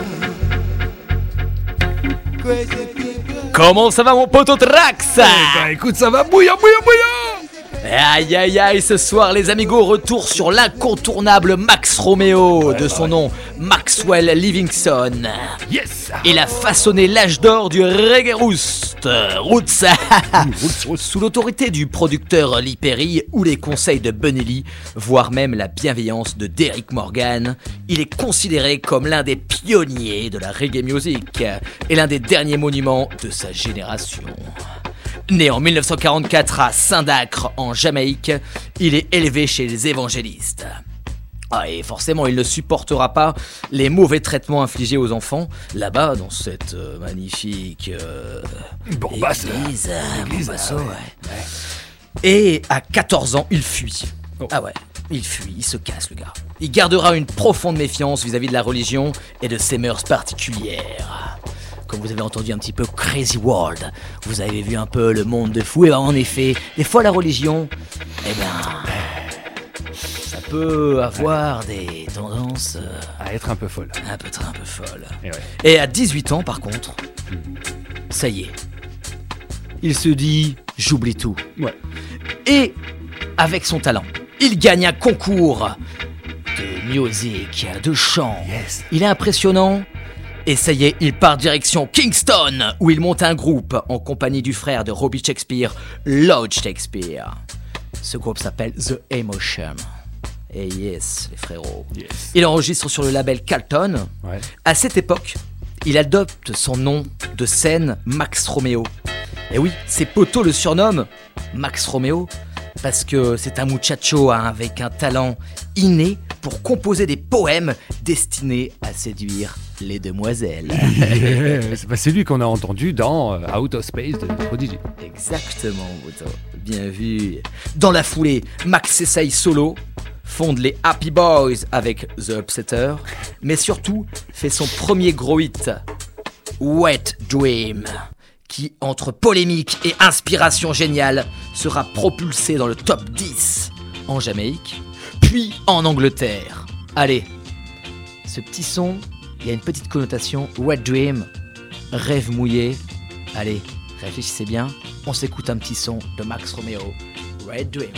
Crazy people. Comment ça va mon poteau Trax eh Bah écoute, ça va bouillant, bouillant, bouillant Aïe aïe aïe, ce soir les amigos, retour sur l'incontournable Max Romeo, de son nom Maxwell Livingston. Yes Il a façonné l'âge d'or du reggae roost, roots, sous l'autorité du producteur Lee Perry ou les conseils de Bunny Lee, voire même la bienveillance de Derrick Morgan. Il est considéré comme l'un des pionniers de la reggae music et l'un des derniers monuments de sa génération. Né en 1944 à Saint-Dacre, en Jamaïque, il est élevé chez les évangélistes. Ah, et forcément, il ne supportera pas les mauvais traitements infligés aux enfants là-bas, dans cette euh, magnifique euh, Bourbasse, église. Église, Bourbasso, ah ouais. ouais. Et à 14 ans, il fuit. Ah ouais, il fuit, il se casse le gars. Il gardera une profonde méfiance vis-à-vis de la religion et de ses mœurs particulières. Comme vous avez entendu un petit peu Crazy World, vous avez vu un peu le monde de fou, et ben en effet, des fois la religion, eh ben, ça peut avoir des tendances euh, À être un peu folle. un peu un peu folles. Et ouais. Et à 18 ans, par contre, ça y est, il se dit j'oublie tout. Ouais. Et avec son talent, il gagne un concours de musique, de chant. Il est impressionnant. Et ça y est, il part direction Kingston, où il monte un groupe en compagnie du frère de Robbie Shakespeare, Lord Shakespeare. Ce groupe s'appelle The Emotion. Et yes, les frérots. Yes. Il enregistre sur le label Calton. Ouais. À cette époque, il adopte son nom de scène Max Romeo. Et oui, ses potos le surnomment Max Romeo parce que c'est un muchacho hein, avec un talent inné pour composer des poèmes destinés à séduire les demoiselles. Yes. Bah, c'est lui qu'on a entendu dans euh, Out of Space de Prodigy. Exactement, Boto. Bien vu. Dans la foulée, Max essaye solo, fonde les Happy Boys avec The Upsetter, mais surtout fait son premier gros hit, Wet Dream, qui, entre polémique et inspiration géniale, sera propulsé dans le top 10 en Jamaïque, puis en Angleterre. Allez, ce petit son, il y a une petite connotation Wet Dream, rêve mouillé. Allez, réfléchissez bien, on s'écoute un petit son de Max Romeo, Red Dream,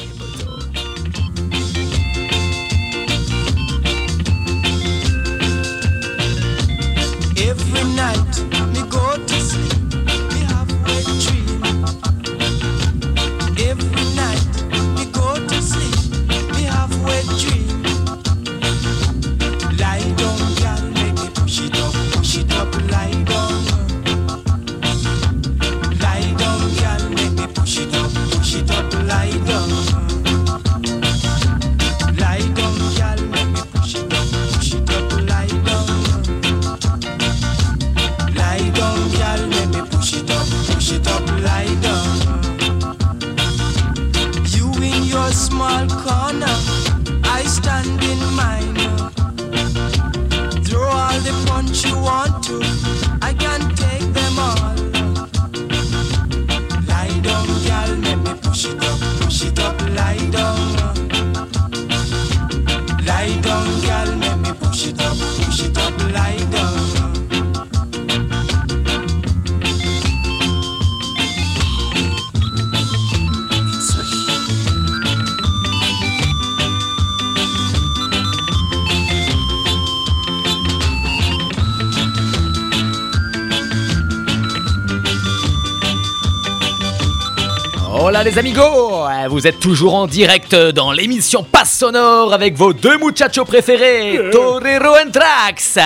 les amigos Vous êtes toujours en direct dans l'émission Passe Sonore avec vos deux muchachos préférés, Torero and Trax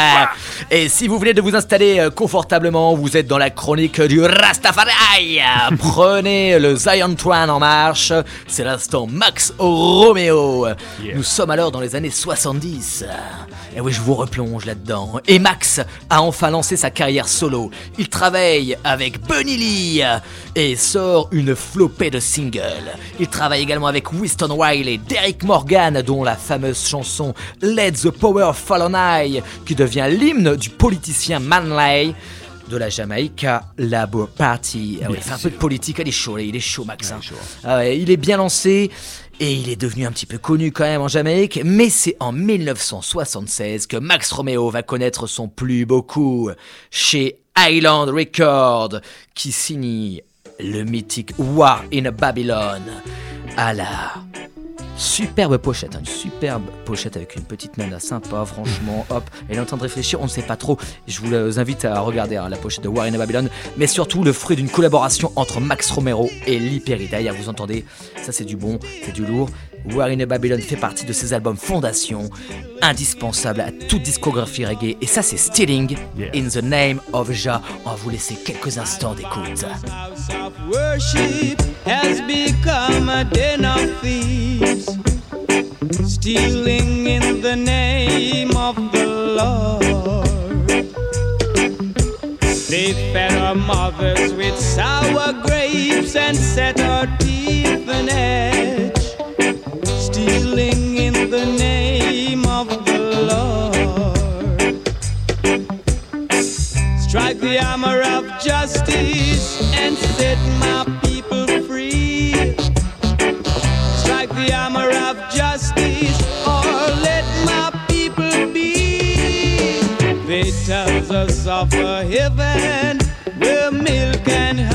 Et si vous venez de vous installer euh, confortablement, vous êtes dans la chronique du Rastafari Prenez le Zion Twan en marche, c'est l'instant Max Romeo Nous sommes alors dans les années 70 et oui, je vous replonge là-dedans. Et Max a enfin lancé sa carrière solo. Il travaille avec Bunny Lee et sort une flopée de singles. Il travaille également avec Winston Wiley, Derek Morgan, dont la fameuse chanson Let the Power Fall on High, qui devient l'hymne du politicien Manley de la Jamaïque Labour Party. Ah il fait un peu de politique, il est chaud, il est chaud Max. hein. Ah ouais, il est bien lancé et il est devenu un petit peu connu quand même en Jamaïque, mais c'est en 1976 que Max Romeo va connaître son plus beau coup chez Island Records, qui signe le mythique War in Babylon à la superbe pochette, hein, une superbe pochette avec une petite nana sympa, franchement, hop, elle est en train de réfléchir, on ne sait pas trop, je vous invite à regarder hein, la pochette de War in Babylon, mais surtout le fruit d'une collaboration entre Max Romero et Lee. D'ailleurs, vous entendez, ça c'est du bon, c'est du lourd. War in Babylon fait partie de ces albums fondation, indispensables à toute discographie reggae, et ça c'est Stealing in the Name of Jah. On va vous laisser quelques instants d'écoute. a stealing in the name of the Lord. They fed our mothers with sour grapes and set our teeth on edge, in the name of the Lord. Strike the hammer of justice and set my people free. Strike the hammer of justice or let my people be. Us of a heaven where milk and honey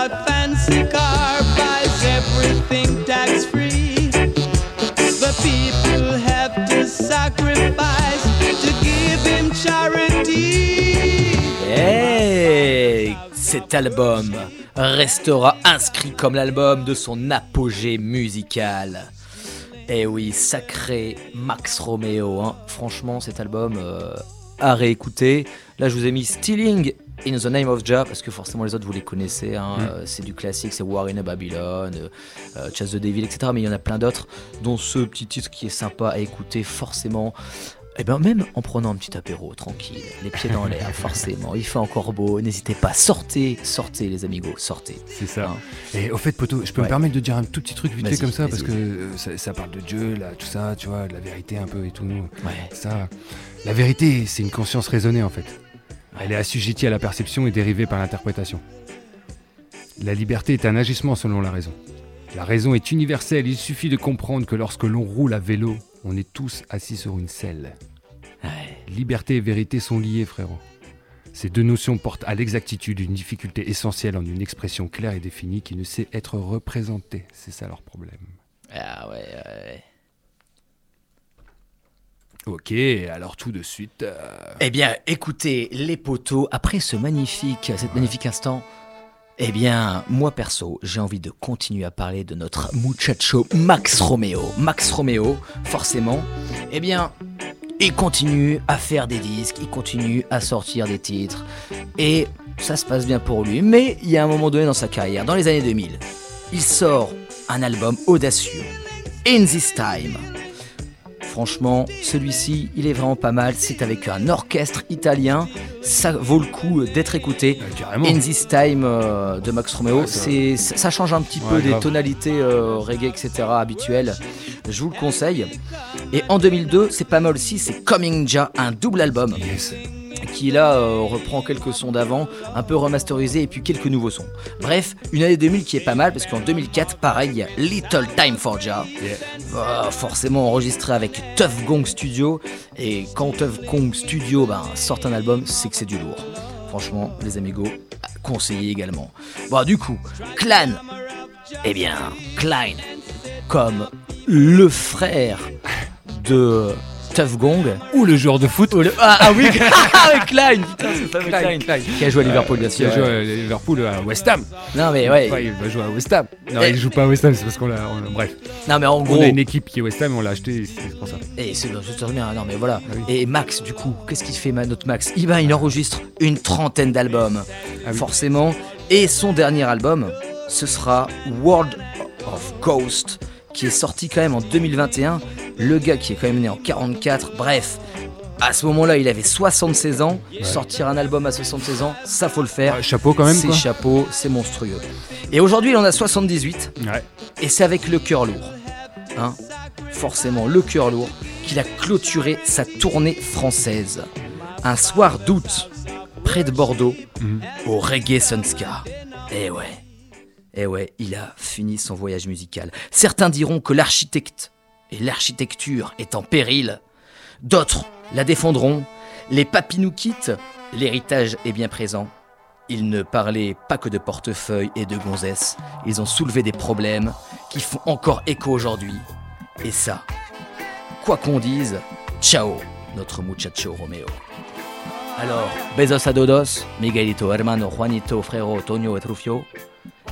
Et cet album restera inscrit comme l'album de son apogée musical. Et oui, sacré Max Romeo. hein. Franchement, cet album euh, à réécouter. Là, je vous ai mis Stealing in the Name of Jah parce que forcément les autres vous les connaissez. hein. Mm. Euh, C'est du classique, c'est War in a Babylon, euh, Chase the Devil, etc. Mais il y en a plein d'autres, dont ce petit titre qui est sympa à écouter forcément. Et bien même en prenant un petit apéro tranquille, les pieds dans l'air, forcément, il fait encore beau, n'hésitez pas, sortez, sortez les amigos, sortez. C'est ça. Et au fait, Poto, je peux me permettre de dire un tout petit truc vite fait comme ça, parce que euh, ça, ça parle de Dieu, là, tout ça, tu vois, de la vérité un peu et tout. Ouais. Ça, la vérité, c'est une conscience raisonnée en fait. Elle est assujettie à la perception et dérivée par l'interprétation. La liberté est un agissement selon la raison. La raison est universelle, il suffit de comprendre que lorsque l'on roule à vélo, on est tous assis sur une selle. Liberté et vérité sont liées, frérot. Ces deux notions portent à l'exactitude une difficulté essentielle en une expression claire et définie qui ne sait être représentée. C'est ça leur problème. Ah ouais, ouais. Ok, alors tout de suite. euh, Eh bien, écoutez, les poteaux, après ce magnifique, cet magnifique instant, eh bien, moi perso, j'ai envie de continuer à parler de notre muchacho Max Romeo. Max Romeo, forcément. Eh bien, Il continue à faire des disques, il continue à sortir des titres, et ça se passe bien pour lui. Mais il y a un moment donné dans sa carrière, dans les années 2000, il sort un album audacieux, In This Time. Franchement, celui-ci, il est vraiment pas mal. C'est avec un orchestre italien. Ça vaut le coup d'être écouté. In This Time euh, de Max Romeo, c'est, ça change un petit peu des tonalités euh, reggae, etc. habituelles. Je vous le conseille. Et en 2002, c'est pas mal aussi, c'est Coming Ja, un double album. Qui là euh, reprend quelques sons d'avant, un peu remasterisé et puis quelques nouveaux sons. Bref, une année 2000 qui est pas mal parce qu'en 2004, pareil, il y a Little Time for Ja. Euh, forcément enregistré avec Tough Gong Studio. Et quand Tough Gong Studio ben, sort un album, c'est que c'est du lourd. Franchement, les amigos, conseillés également. Bon, du coup, Clan. Eh bien, Klein, comme le frère de Tough Gong. Ou le joueur de foot. Ah, ah oui, avec Klein, putain, c'est fameux Klein, Klein. Qui a joué à Liverpool, bien sûr. Qui a joué à Liverpool à West Ham. Non, mais ouais. il va jouer à West Ham. Non, Et- il joue pas à West Ham, c'est parce qu'on l'a. on- Bref. Non, mais en On gros. a une équipe qui est West Ham, on l'a acheté, c'est pour ça. Et c'est bien, non mais voilà. Ah Et Max, du coup, qu'est-ce qu'il fait, ma- notre Max? Eh ben, il enregistre une trentaine d'albums, Ah forcément. Et son dernier album, ce sera World of Ghost, qui est sorti quand même en 2021. Le gars qui est quand même né en 44, bref. À ce moment-là, il avait 76 ans. Sortir un album à 76 ans, ça faut le faire. chapeau quand même, C'est chapeau, c'est monstrueux. Et aujourd'hui, il en a 78. Ouais. Et c'est avec le cœur lourd. Hein Forcément, le cœur lourd qu'il a clôturé sa tournée française. Un soir d'août, près de Bordeaux, Mhm. au Reggae Sunska. Eh ouais. Eh ouais, il a fini son voyage musical. Certains diront que l'architecte et l'architecture est en péril. D'autres la défendront. Les papinoukites, l'héritage est bien présent. Ils ne parlaient pas que de portefeuille et de gonzesses. Ils ont soulevé des problèmes qui font encore écho aujourd'hui. Et ça, quoi qu'on dise, ciao, notre muchacho Romeo. Alors, besos a todos, Miguelito, hermano, Juanito, frérot, Tonio et Trufio.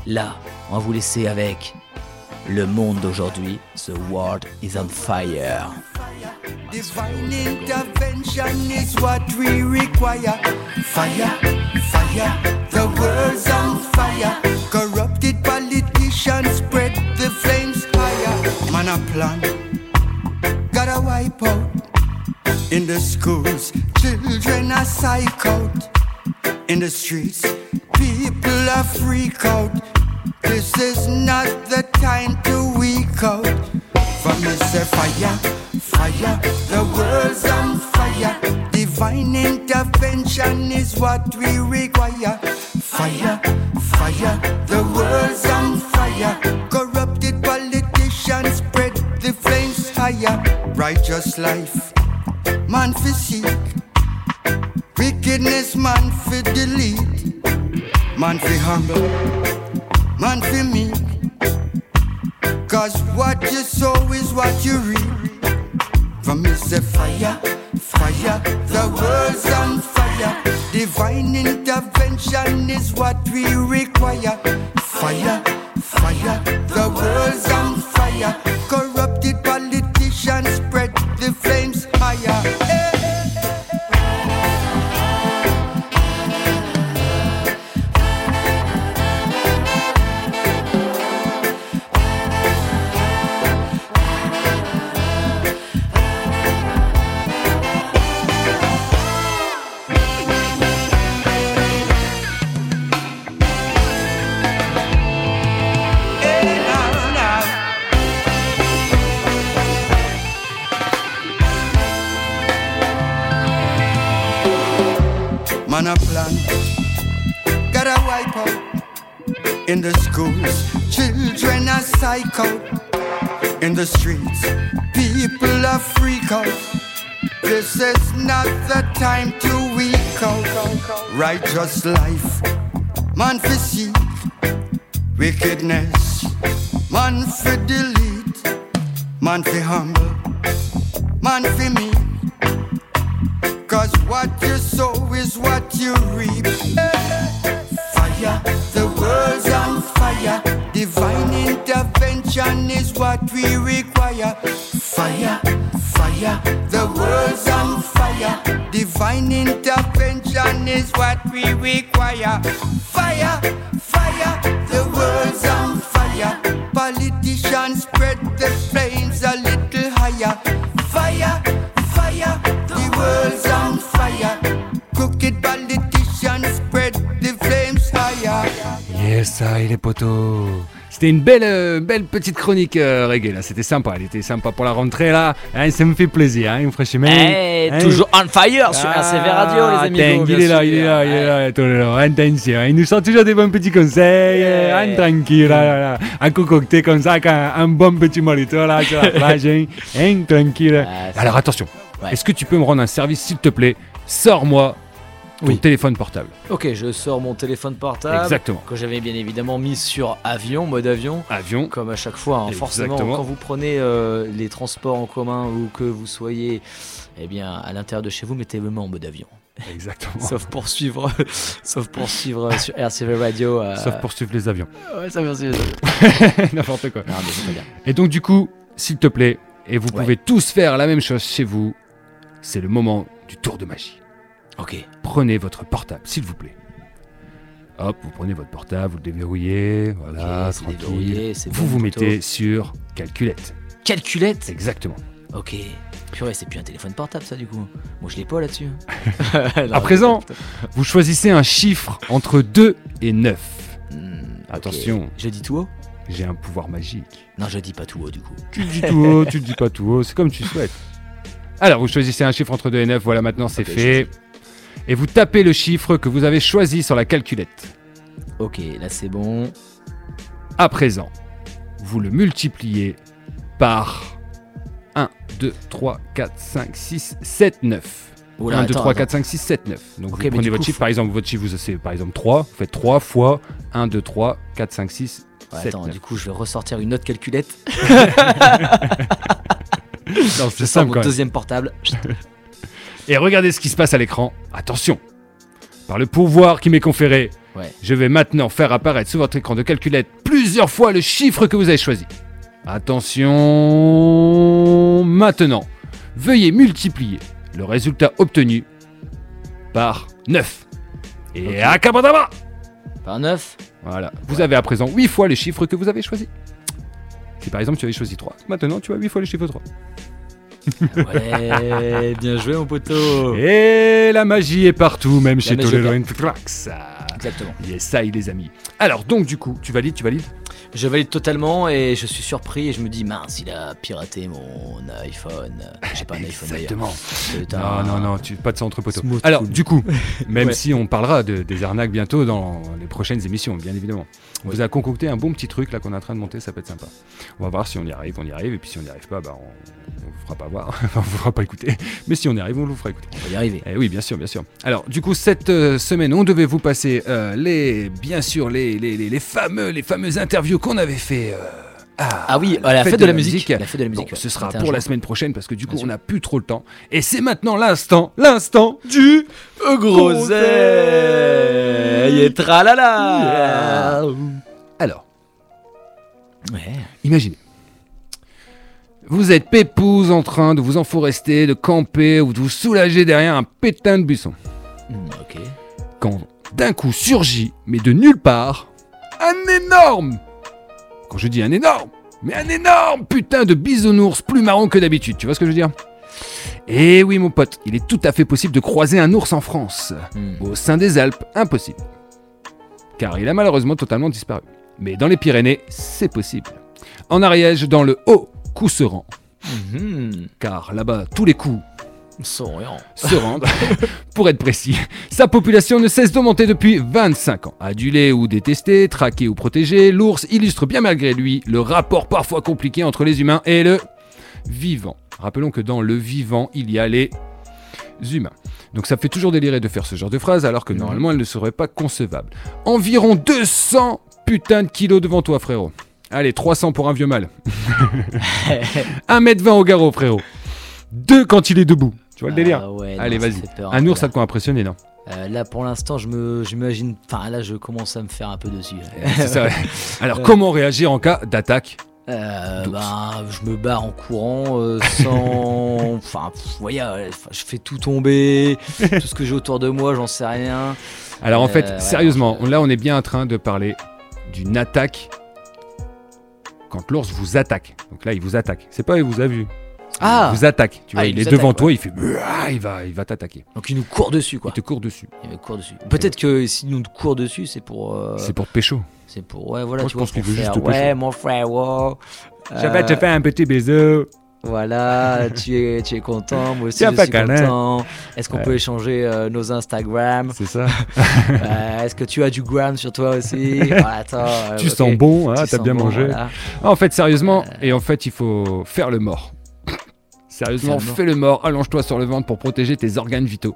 Là, on va vous laisser avec le monde d'aujourd'hui. The world is on fire. Divine intervention is what we require. Fire, fire, the world's on fire. Corrupted politicians spread the flames higher. Man, a plan, gotta wipe out. In the schools, children are psych out. In the streets, people are freak out. This is not the time to weak out. Me say fire, fire, the world's on fire. Divine intervention is what we require. Fire, fire, the world's on fire. Corrupted politicians spread the flames higher. Righteous life, man for seek. Wickedness, man for delete. Man for humble, man for meek. Cause what you sow is what you reap. From me say fire, fire, the world's on fire. Divine intervention is what we require. Fire, fire, the world's on fire. Corrupted politicians spread the flames higher. Man a plan, gotta wipe out in the schools. Children are psych out in the streets. People are freak out. This is not the time to weak out. Righteous life, man for seek wickedness, man for delete, man for humble, man for me. Cause what you sow is what you reap. Fire, the world's on fire. Divine intervention is what we require. Fire, fire. The world's on fire. Divine intervention is what we require. Fire, fire. The world's on fire. Politicians spread the flames Ça, les potos. C'était une belle, euh, belle petite chronique euh, reggae là, c'était sympa, elle était sympa pour la rentrée là, Hein, ça me fait plaisir, hein, franchement. Eh, Hein. toujours on fire sur RCV Radio, les amis. Il est là, il est là, il est là, tout le long, attention, il nous sort toujours des bons petits conseils, euh, hein, tranquille, là, là, là, un concocté comme ça, avec un, un bon petit molitor là sur la plage, hein, hein, tranquille. Alors attention, est-ce que tu peux me rendre un service s'il te plaît? Sors-moi ton Oui. téléphone portable. Ok, je sors mon téléphone portable. Exactement. Que j'avais bien évidemment mis sur avion, mode avion. Avion. Comme à chaque fois, hein, forcément, quand vous prenez euh, les transports en commun ou que vous soyez eh bien, à l'intérieur de chez vous, mettez-le en mode avion. Exactement. sauf pour suivre, sauf pour suivre sur RCV Radio. euh, Sauf pour suivre les avions. Ouais, ça les avions. N'importe quoi. Non, mais c'est très bien. Et donc du coup, s'il te plaît, et vous Ouais. pouvez tous faire la même chose chez vous, c'est le moment du tour de magie. Ok. Prenez votre portable, s'il vous plaît. Hop, vous prenez votre portable, vous le déverrouillez, voilà, Ok, c'est tranquille. vous vous mettez sur calculette. Calculette? Exactement. Ok. Purée, c'est plus un téléphone portable ça du coup. Moi je l'ai pas là-dessus. à présent, vous choisissez un chiffre entre 2 et 9. Hmm, Attention. Je dis tout haut? J'ai un pouvoir magique. Non, je dis pas tout haut du coup. Tu le dis tout haut, tu le dis pas tout haut, c'est comme tu souhaites. Alors, vous choisissez un chiffre entre 2 et 9, voilà, maintenant c'est fait. Et vous tapez le chiffre que vous avez choisi sur la calculette. Ok, là c'est bon. À présent, vous le multipliez par 1, 2, 3, 4, 5, 6, 7, 9. Oula, 1, 2, attends, 3, attends. 4, 5, 6, 7, 9. Donc Ok, vous prenez votre coup, chiffre, par exemple, votre chiffre, vous c'est par exemple 3. Vous faites 3 fois 1, 2, 3, 4, 5, 6, Ouais, 7, attends, 9. du coup je vais ressortir une autre calculette. Non, c'est simple mon quand même. deuxième portable. Et regardez ce qui se passe à l'écran. Attention Par le pouvoir qui m'est conféré, Ouais. je vais maintenant faire apparaître sur votre écran de calculette plusieurs fois le chiffre que vous avez choisi. Attention Maintenant, veuillez multiplier le résultat obtenu par 9. Et Ok. acabadabra Par 9 Voilà. Vous avez à présent 8 fois le chiffre que vous avez choisi. Si par exemple tu avais choisi 3, maintenant tu as 8 fois le chiffre 3. Ouais, bien joué mon poteau. Et la magie est partout, même chez Toledo. Trax. Exactement. Yes, ça, les amis. Alors, donc, du coup, tu valides, tu valides? Je valide totalement et je suis surpris et je me dis mince, il a piraté mon iPhone. J'ai pas un iPhone. Exactement. Non, un- non, non, tu, pas de ça entre poteaux. Smooth Alors, cool. du coup, même Ouais. si on parlera de- des arnaques bientôt dans les prochaines émissions, bien évidemment, on vous a concocté un bon petit truc là qu'on est en train de monter, ça peut être sympa. On va voir si on y arrive, on y arrive, et puis si on n'y arrive pas, bah, on, on vous fera pas voir, on vous fera pas écouter. Mais si on y arrive, on vous fera écouter. On va y arriver. Eh oui, bien sûr, bien sûr. Alors, du coup, cette euh, semaine, on devait vous passer euh, les, bien sûr, les, les, les, les fameux, les fameuses interviews qu'on avait fait. euh, à Ah oui, à la fête de la musique. La fête de la musique, Bon, ouais. ce sera 21 pour la semaine prochaine parce que du coup, Bien on n'a plus trop le temps. Et c'est maintenant l'instant, l'instant du Groseille et tralala. Alors, Ouais. imaginez. Vous êtes pépouze en train de vous enforester, de camper ou de vous soulager derrière un pétain de buisson. Hmm, ok. quand d'un coup surgit, mais de nulle part, un énorme Quand je dis un énorme, mais un énorme putain de bisounours plus marron que d'habitude, tu vois ce que je veux dire? Eh oui mon pote, il est tout à fait possible de croiser un ours en France. Hmm. Au sein des Alpes, impossible. Car il a malheureusement totalement disparu. Mais dans les Pyrénées, c'est possible. En Ariège, dans le Haut-Cousseran. Mhm. Car là-bas, tous les coups Souriant. se rendent. Pour être précis, sa population ne cesse d'augmenter depuis 25 ans. Adulé ou détesté, traqué ou protégé, l'ours illustre bien malgré lui le rapport parfois compliqué entre les humains et le vivant. Rappelons que dans le vivant, il y a les humains. Donc ça fait toujours délirer de faire ce genre de phrase alors que normalement elle ne serait pas concevable. Environ 200 putains de kilos devant toi frérot. Allez, 300 pour un vieux mâle. 1m20 au garrot frérot. 2 quand il est debout. Tu vois le délire Ah ouais, non, Allez, ça vas-y. fait peur, Un ours, là. ça te quoi impressionner, non Euh, là pour l'instant je me j'imagine enfin là je commence à me faire un peu dessus. C'est ça. Alors, comment réagir en cas d'attaque Euh, ben, je me barre en courant euh, sans. Enfin, pff, vous voyez, euh, enfin, je fais tout tomber, tout ce que j'ai autour de moi, j'en sais rien. Alors en fait, Euh, ouais, sérieusement, là on est bien en train de parler d'une attaque quand l'ours vous attaque. Donc là, il vous attaque. C'est pas il vous a vu. Ah Il vous attaque. Tu vois, Ah, il, il est devant toi, il fait il va, il va t'attaquer. Donc il nous court dessus, quoi. Il te court dessus. Il me court dessus. Peut-être que s'il nous court dessus, c'est pour. euh, C'est pour te pécho. C'est pour. Ouais, voilà, Moi, tu je vois, pense qu'il veut juste te pécho. Ouais, mon frère, wow. Je vais te faire un petit bisou. Voilà, tu es, tu es content, moi aussi je suis câlin. content. Est-ce qu'on Ouais. peut échanger euh, nos Instagram? C'est ça. Euh, Est-ce que tu as du gram sur toi aussi? Ah, Attends, euh, tu sens bon, hein, Tu bien bon, mangé. voilà. Ah, en fait, sérieusement, et en fait, il faut faire le mort. Sérieusement, fais le mort, allonge-toi sur le ventre pour protéger tes organes vitaux.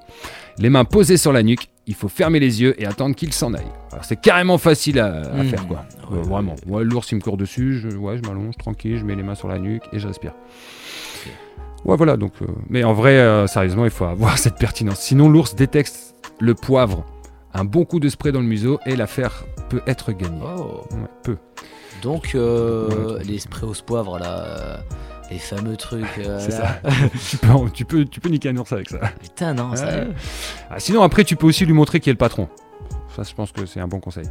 Les mains posées sur la nuque, il faut fermer les yeux et attendre qu'il s'en aille. C'est carrément facile à, à Mmh. faire quoi. Ouais, vraiment. Ouais, l'ours il me court dessus, je, ouais, je m'allonge tranquille, je mets les mains sur la nuque et je respire. Ouais voilà donc. euh, mais en vrai, euh, sérieusement, il faut avoir cette pertinence. Sinon l'ours détecte le poivre. Un bon coup de spray dans le museau et l'affaire peut être gagnée. Oh. Ouais, peu. Donc, euh, les sprays au poivre, là, euh, les fameux trucs. euh, C'est ça. tu, peux, tu, peux, tu peux niquer un ours avec ça. Putain, non, Ah, sinon, après, tu peux aussi lui montrer qui est le patron. Ça, je pense que c'est un bon conseil.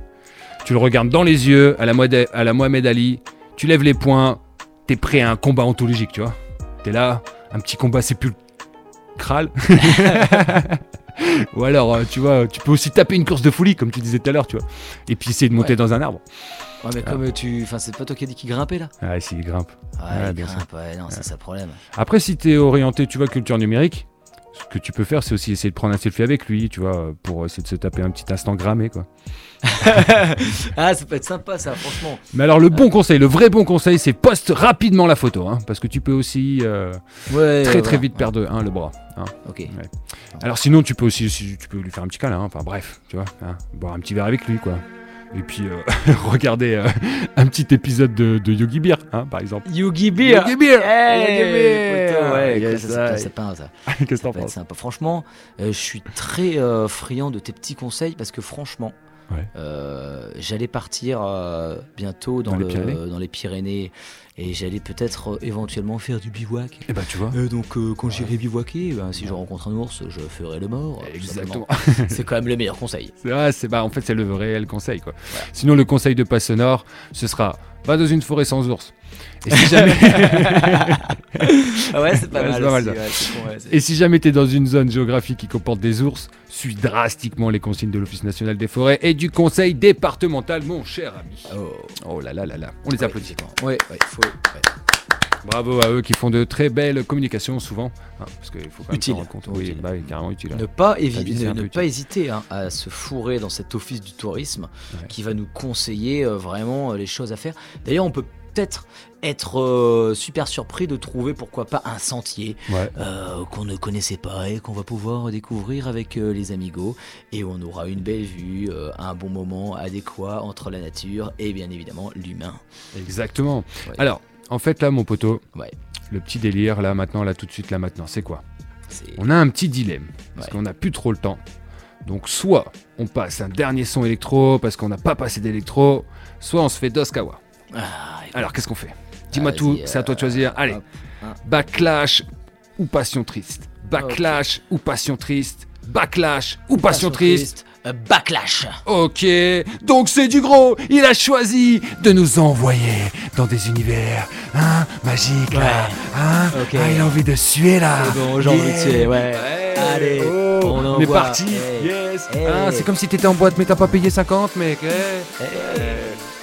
Tu le regardes dans les yeux, à la, Mohamed- à la Mohamed Ali, tu lèves les poings, t'es prêt à un combat anthologique, tu vois. T'es là, un petit combat sépulcral. Ou alors, euh, tu vois, tu peux aussi taper une course de folie, comme tu disais tout à l'heure, tu vois. Et puis essayer de monter Ouais. dans un arbre. Ouais, mais comme tu. Enfin, c'est pas toi qui as dit qu'il grimpait là Ah, si, il grimpe. Ouais, Ouais, il bien sûr. grimpe, ouais, non, c'est ça le problème. Après, si t'es orienté, tu vois, culture numérique, ce que tu peux faire, c'est aussi essayer de prendre un selfie avec lui, tu vois, pour essayer de se taper un petit instant grammé, quoi. ah, ça peut être sympa ça, franchement. Mais alors, le bon conseil, le vrai bon conseil, c'est poste rapidement la photo, hein, parce que tu peux aussi euh, Ouais, très ouais, très vite perdre hein, le bras. hein. Ok. Alors, sinon, tu peux aussi si- tu peux lui faire un petit câlin, hein, enfin bref, tu vois, hein, boire un petit verre avec lui, quoi. Et puis, euh, regarder euh, un petit épisode de, de Yogi Beer, hein, par exemple. Yogi Beer Yogi Beer Hey, Yogi Beer putain, ouais, Yes, ça, ça, peint, ça. Qu'est-ce que Ça t'en peut être penses sympa. Franchement, euh, je suis très euh, friand de tes petits conseils parce que franchement, Ouais. euh, j'allais partir euh, bientôt dans, Dans les le- Pyrénées dans les Pyrénées et j'allais peut-être euh, éventuellement faire du bivouac. Eh ben, tu vois. Donc quand j'irai bivouaquer, ben, si je rencontre un ours, je ferai le mort. Exactement. C'est quand même le meilleur conseil. C'est bah, en fait c'est le réel conseil quoi. Sinon le conseil de passe sonore, ce sera va dans une forêt sans ours. Et si jamais Ah ouais, c'est pas Ouais, mal. pas mal, aussi, ça. ouais, c'est bon, ouais, c'est- Et si jamais tu es dans une zone géographique qui comporte des ours, suis drastiquement les consignes de l'Office national des forêts et du conseil départemental, mon cher ami. Oh, là là là là, on les applaudit. Ouais, ouais, faut. ouais. Bravo à eux qui font de très belles communications souvent. hein, parce qu'il faut quand même Utile. compte. Oui, bah, carrément utile. Ne pas, évi- La vie, c'est ne, pas hésiter hein, à se fourrer dans cet office du tourisme qui va nous conseiller euh, vraiment euh, les choses à faire. D'ailleurs, on peut peut-être être euh, super surpris de trouver pourquoi pas un sentier Ouais. euh, qu'on ne connaissait pas et qu'on va pouvoir découvrir avec euh, les amigos et on aura une belle vue, un bon moment adéquat entre la nature et bien évidemment l'humain. Exactement. Ouais. Alors, en fait là mon poteau, Ouais. le petit délire là maintenant, là tout de suite, là maintenant, c'est quoi? On a un petit dilemme, parce qu'on n'a plus trop le temps. Donc soit on passe un dernier son électro parce qu'on n'a pas passé d'électro, soit on se fait Doskawa. Ah, Alors qu'est-ce qu'on fait Dis-moi Vas-y, tout, c'est à toi de choisir. euh, Allez, hop, hein. backlash ou passion triste Backlash ou passion triste Backlash ou passion triste euh, backlash. Ok, donc c'est du gros. Il a choisi de nous envoyer dans des univers, hein, magiques là. Hein, Ok. Ah, il a envie de suer là. C'est bon, j'ai envie de suer, ouais. Allez, oh, on est parti. Hey. Yes. Hey. Ah, c'est comme si t'étais en boîte mais t'as pas payé 50 mec.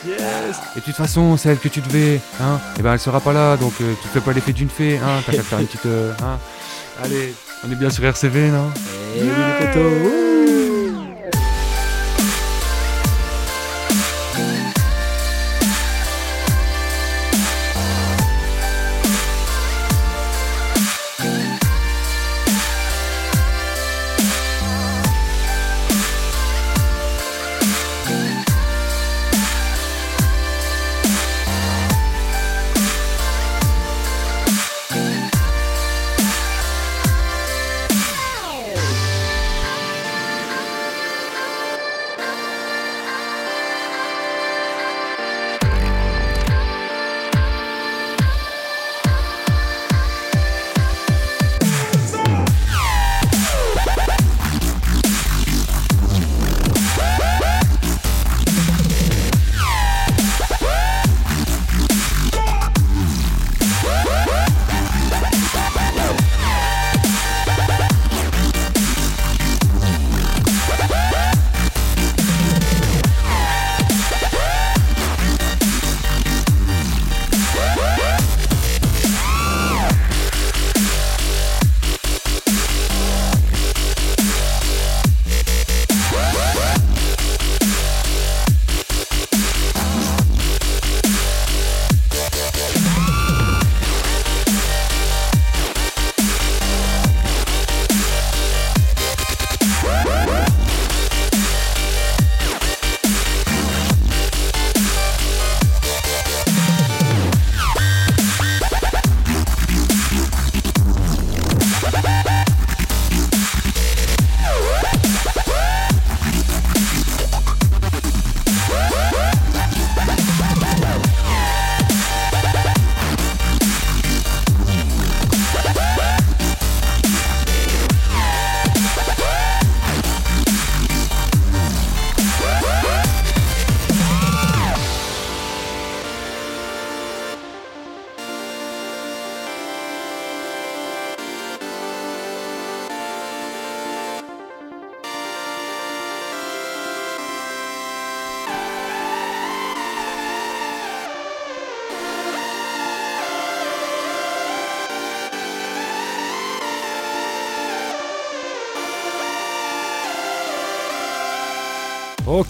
Eh. Yes. Et de toute façon, celle que tu devais, hein, et ben elle sera pas là, donc euh, tu fais pas l'effet d'une fée, hein. T'as qu'à faire une petite, euh, hein. Allez, on est bien sur RCV, non? Eh oui, les potos.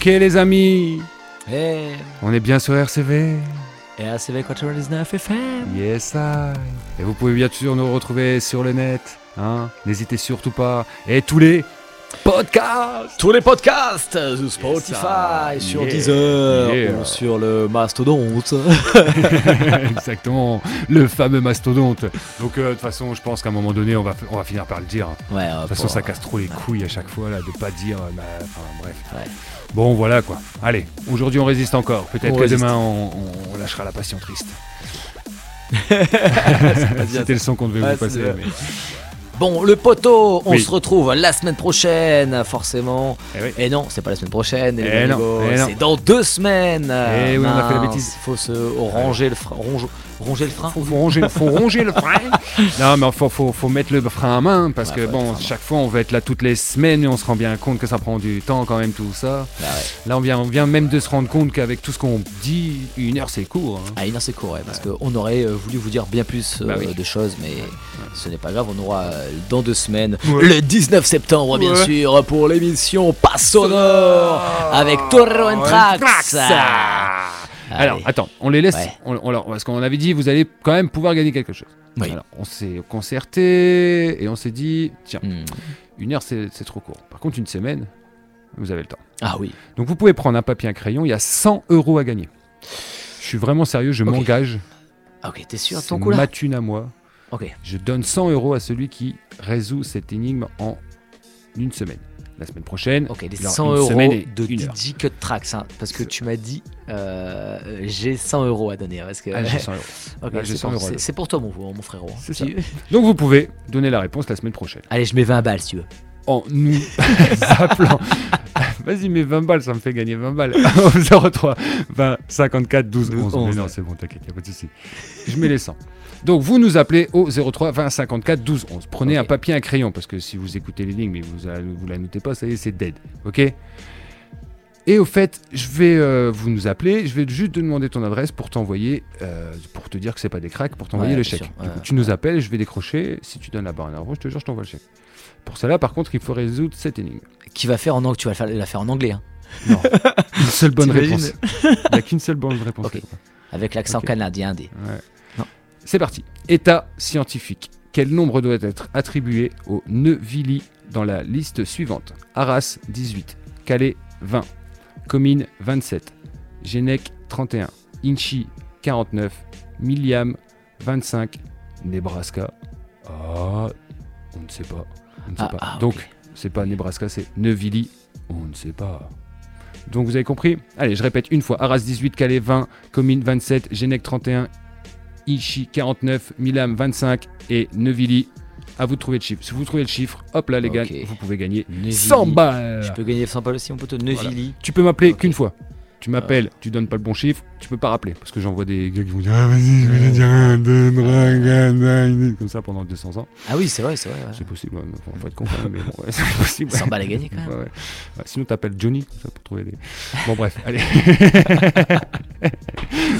Ok les amis, Et, on est bien sur RCV. et ACV 99 FM. Yes I. Et vous pouvez bien sûr nous retrouver sur le net. Hein N'hésitez surtout pas. Et tous les podcasts Tous les podcasts sur Spotify, sur yeah, Deezer yeah. ou sur le Mastodonte. Exactement, le fameux mastodonte. Donc euh, de toute façon, je pense qu'à un moment donné, on va, on va finir par le dire. Ouais, De toute façon, ça casse trop les couilles à chaque fois là, de pas dire. euh, bah, Enfin bref. Ouais. Bon, voilà quoi. Allez, aujourd'hui on résiste encore. Peut-être que résiste. demain on, lâchera la passion triste. C'était le son qu'on devait Ouais, vous passer. mais- Bon, le poteau, on Oui. se retrouve la semaine prochaine, forcément. Eh oui. Et non, c'est pas la semaine prochaine, Eh eh c'est dans deux semaines. Eh oui, on a fait la bêtise. Faut se ronger le frein. ronge- ronger le frein Faut, faut ronger, faut ronger le frein. Non, mais faut, faut, faut mettre le frein à main parce Ouais, que bon, chaque fois on veut être là toutes les semaines et on se rend bien compte que ça prend du temps quand même tout ça. Bah ouais. Là, on vient, on vient même de se rendre compte qu'avec tout ce qu'on dit, une heure c'est court. hein. Ah, une heure c'est court, ouais, parce qu'on aurait euh, voulu vous dire bien plus euh, Bah oui. de choses, mais ce n'est pas grave, on aura euh, dans deux semaines, le 19 septembre, bien sûr, pour l'émission Passe Sonore avec Torro Trax. Alors, attends, on les laisse. Ouais. on- parce qu'on avait dit, vous allez quand même pouvoir gagner quelque chose. Oui. Alors, on s'est concerté et on s'est dit, tiens, Hmm. une heure c'est trop court. Par contre, une semaine, vous avez le temps. Ah oui. Donc, vous pouvez prendre un papier, un crayon. Il y a 100 euros à gagner. Je suis vraiment sérieux, je m'engage. Ah, ok, t'es sûr de ton coup là ma thune à moi. Ok. Je donne 100 euros à celui qui résout cette énigme en une semaine. La semaine prochaine, Ok, les alors, 100 une euros de. DJ Cut Trax, hein, parce que tu m'as dit euh, j'ai 100 euros à donner. hein, Parce que, Ah, j'ai 100 euros. J'ai c'est 100 pour, toi, mon, mon frérot. hein. Donc vous pouvez donner la réponse la semaine prochaine. Allez, je mets 20 balles si tu veux. En nous appelant. Vas-y, mais 20 balles, ça me fait gagner 20 balles. Au 03 20 54 12 11. Mais non, ouais. c'est bon, t'inquiète, y a pas de souci. Je mets les 100. Donc vous nous appelez au 03 20 54 12 11. Prenez un papier, un crayon, parce que si vous écoutez les lignes, mais vous, a- vous la notez pas, ça y est, c'est dead. Ok? Et au fait, je vais euh, vous nous appeler, je vais juste te demander ton adresse pour t'envoyer, euh, pour te dire que c'est pas des cracks, pour t'envoyer Ouais, le chèque. Du coup, tu nous appelles, je vais décrocher. Si tu donnes la barre en avant, je te jure, je t'envoie le chèque. Pour cela, par contre, il faut résoudre cette énigme. Qui va faire en anglais Tu vas la faire, en anglais, hein, Non, une seule bonne réponse. Il n'y a qu'une seule bonne réponse. Avec l'accent canadien des. C'est parti. État scientifique. Quel nombre doit être attribué au Neuvili dans la liste suivante? Arras 18, Calais 20, Comines 27, Genec 31, Inchi 49, Milliam 25, Nebraska. Ah, on ne sait pas. On ne sait Ah, pas. ah, Donc, ok. c'est pas Nebraska, c'est Neuvili. On ne sait pas. Donc vous avez compris? Allez, je répète une fois. Arras 18, Calais 20, Comines 27, Genec 31, Ichi 49, Milam 25 et Neuvili. À vous de trouver le chiffre. Si vous trouvez le chiffre, hop là les gars, vous pouvez gagner Neuvili. 100 balles. Je peux gagner 100 balles aussi, mon pote. Neuvili. Tu peux m'appeler qu'une fois. Tu m'appelles, tu donnes pas le bon chiffre, tu peux pas rappeler. Parce que j'en vois des gars qui vont dire Ah vas-y, je vais dire un, deux, trois, comme ça pendant 200 ans. Ah oui, c'est vrai, c'est vrai. ouais. C'est possible, ouais, faut, faut être con quand même, mais bon, ouais, c'est possible. 100 balles à gagner, quand même. Ouais, ouais. Ouais, sinon, t'appelles Johnny, ça pour trouver des. Bon, bref, allez.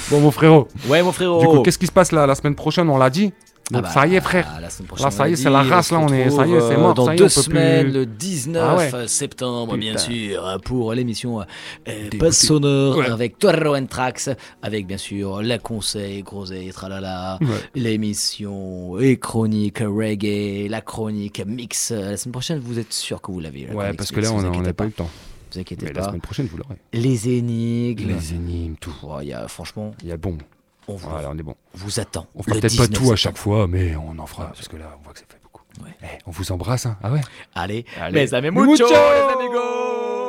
bon, mon frérot. Ouais, mon frérot. Du coup, qu'est-ce qui se passe là la semaine prochaine On l'a dit? Ah bah, ça y est, frère. La semaine prochaine, Là, ça y est, c'est la race, là, on est- ça y est, c'est euh, mort, Dans ça y est, deux plus- semaines, le 19 Ah ouais. septembre, bien sûr, pour l'émission euh, Dégoûté. Passe Sonore Ouais. avec Toro and Trax, avec bien sûr la conseil, groseille, tralala, Ouais. l'émission et chronique reggae, la chronique mix. La semaine prochaine, vous êtes sûr que vous l'avez la Ouais, parce que là, on n'a pas eu le temps. Vous inquiétez Mais la pas. semaine prochaine, vous l'aurez. Les énigmes. Les énigmes, tout. Il y a, franchement, Il y a bon. On vous, Voilà, on est bon. vous attend. On fera peut-être pas 19 tout à chaque fois, mais on en fera. Parce que là, on voit que ça fait beaucoup. Ouais. Eh, on vous embrasse, hein. Ah ouais Allez, Allez. les amis, Mucho mucho, les amigos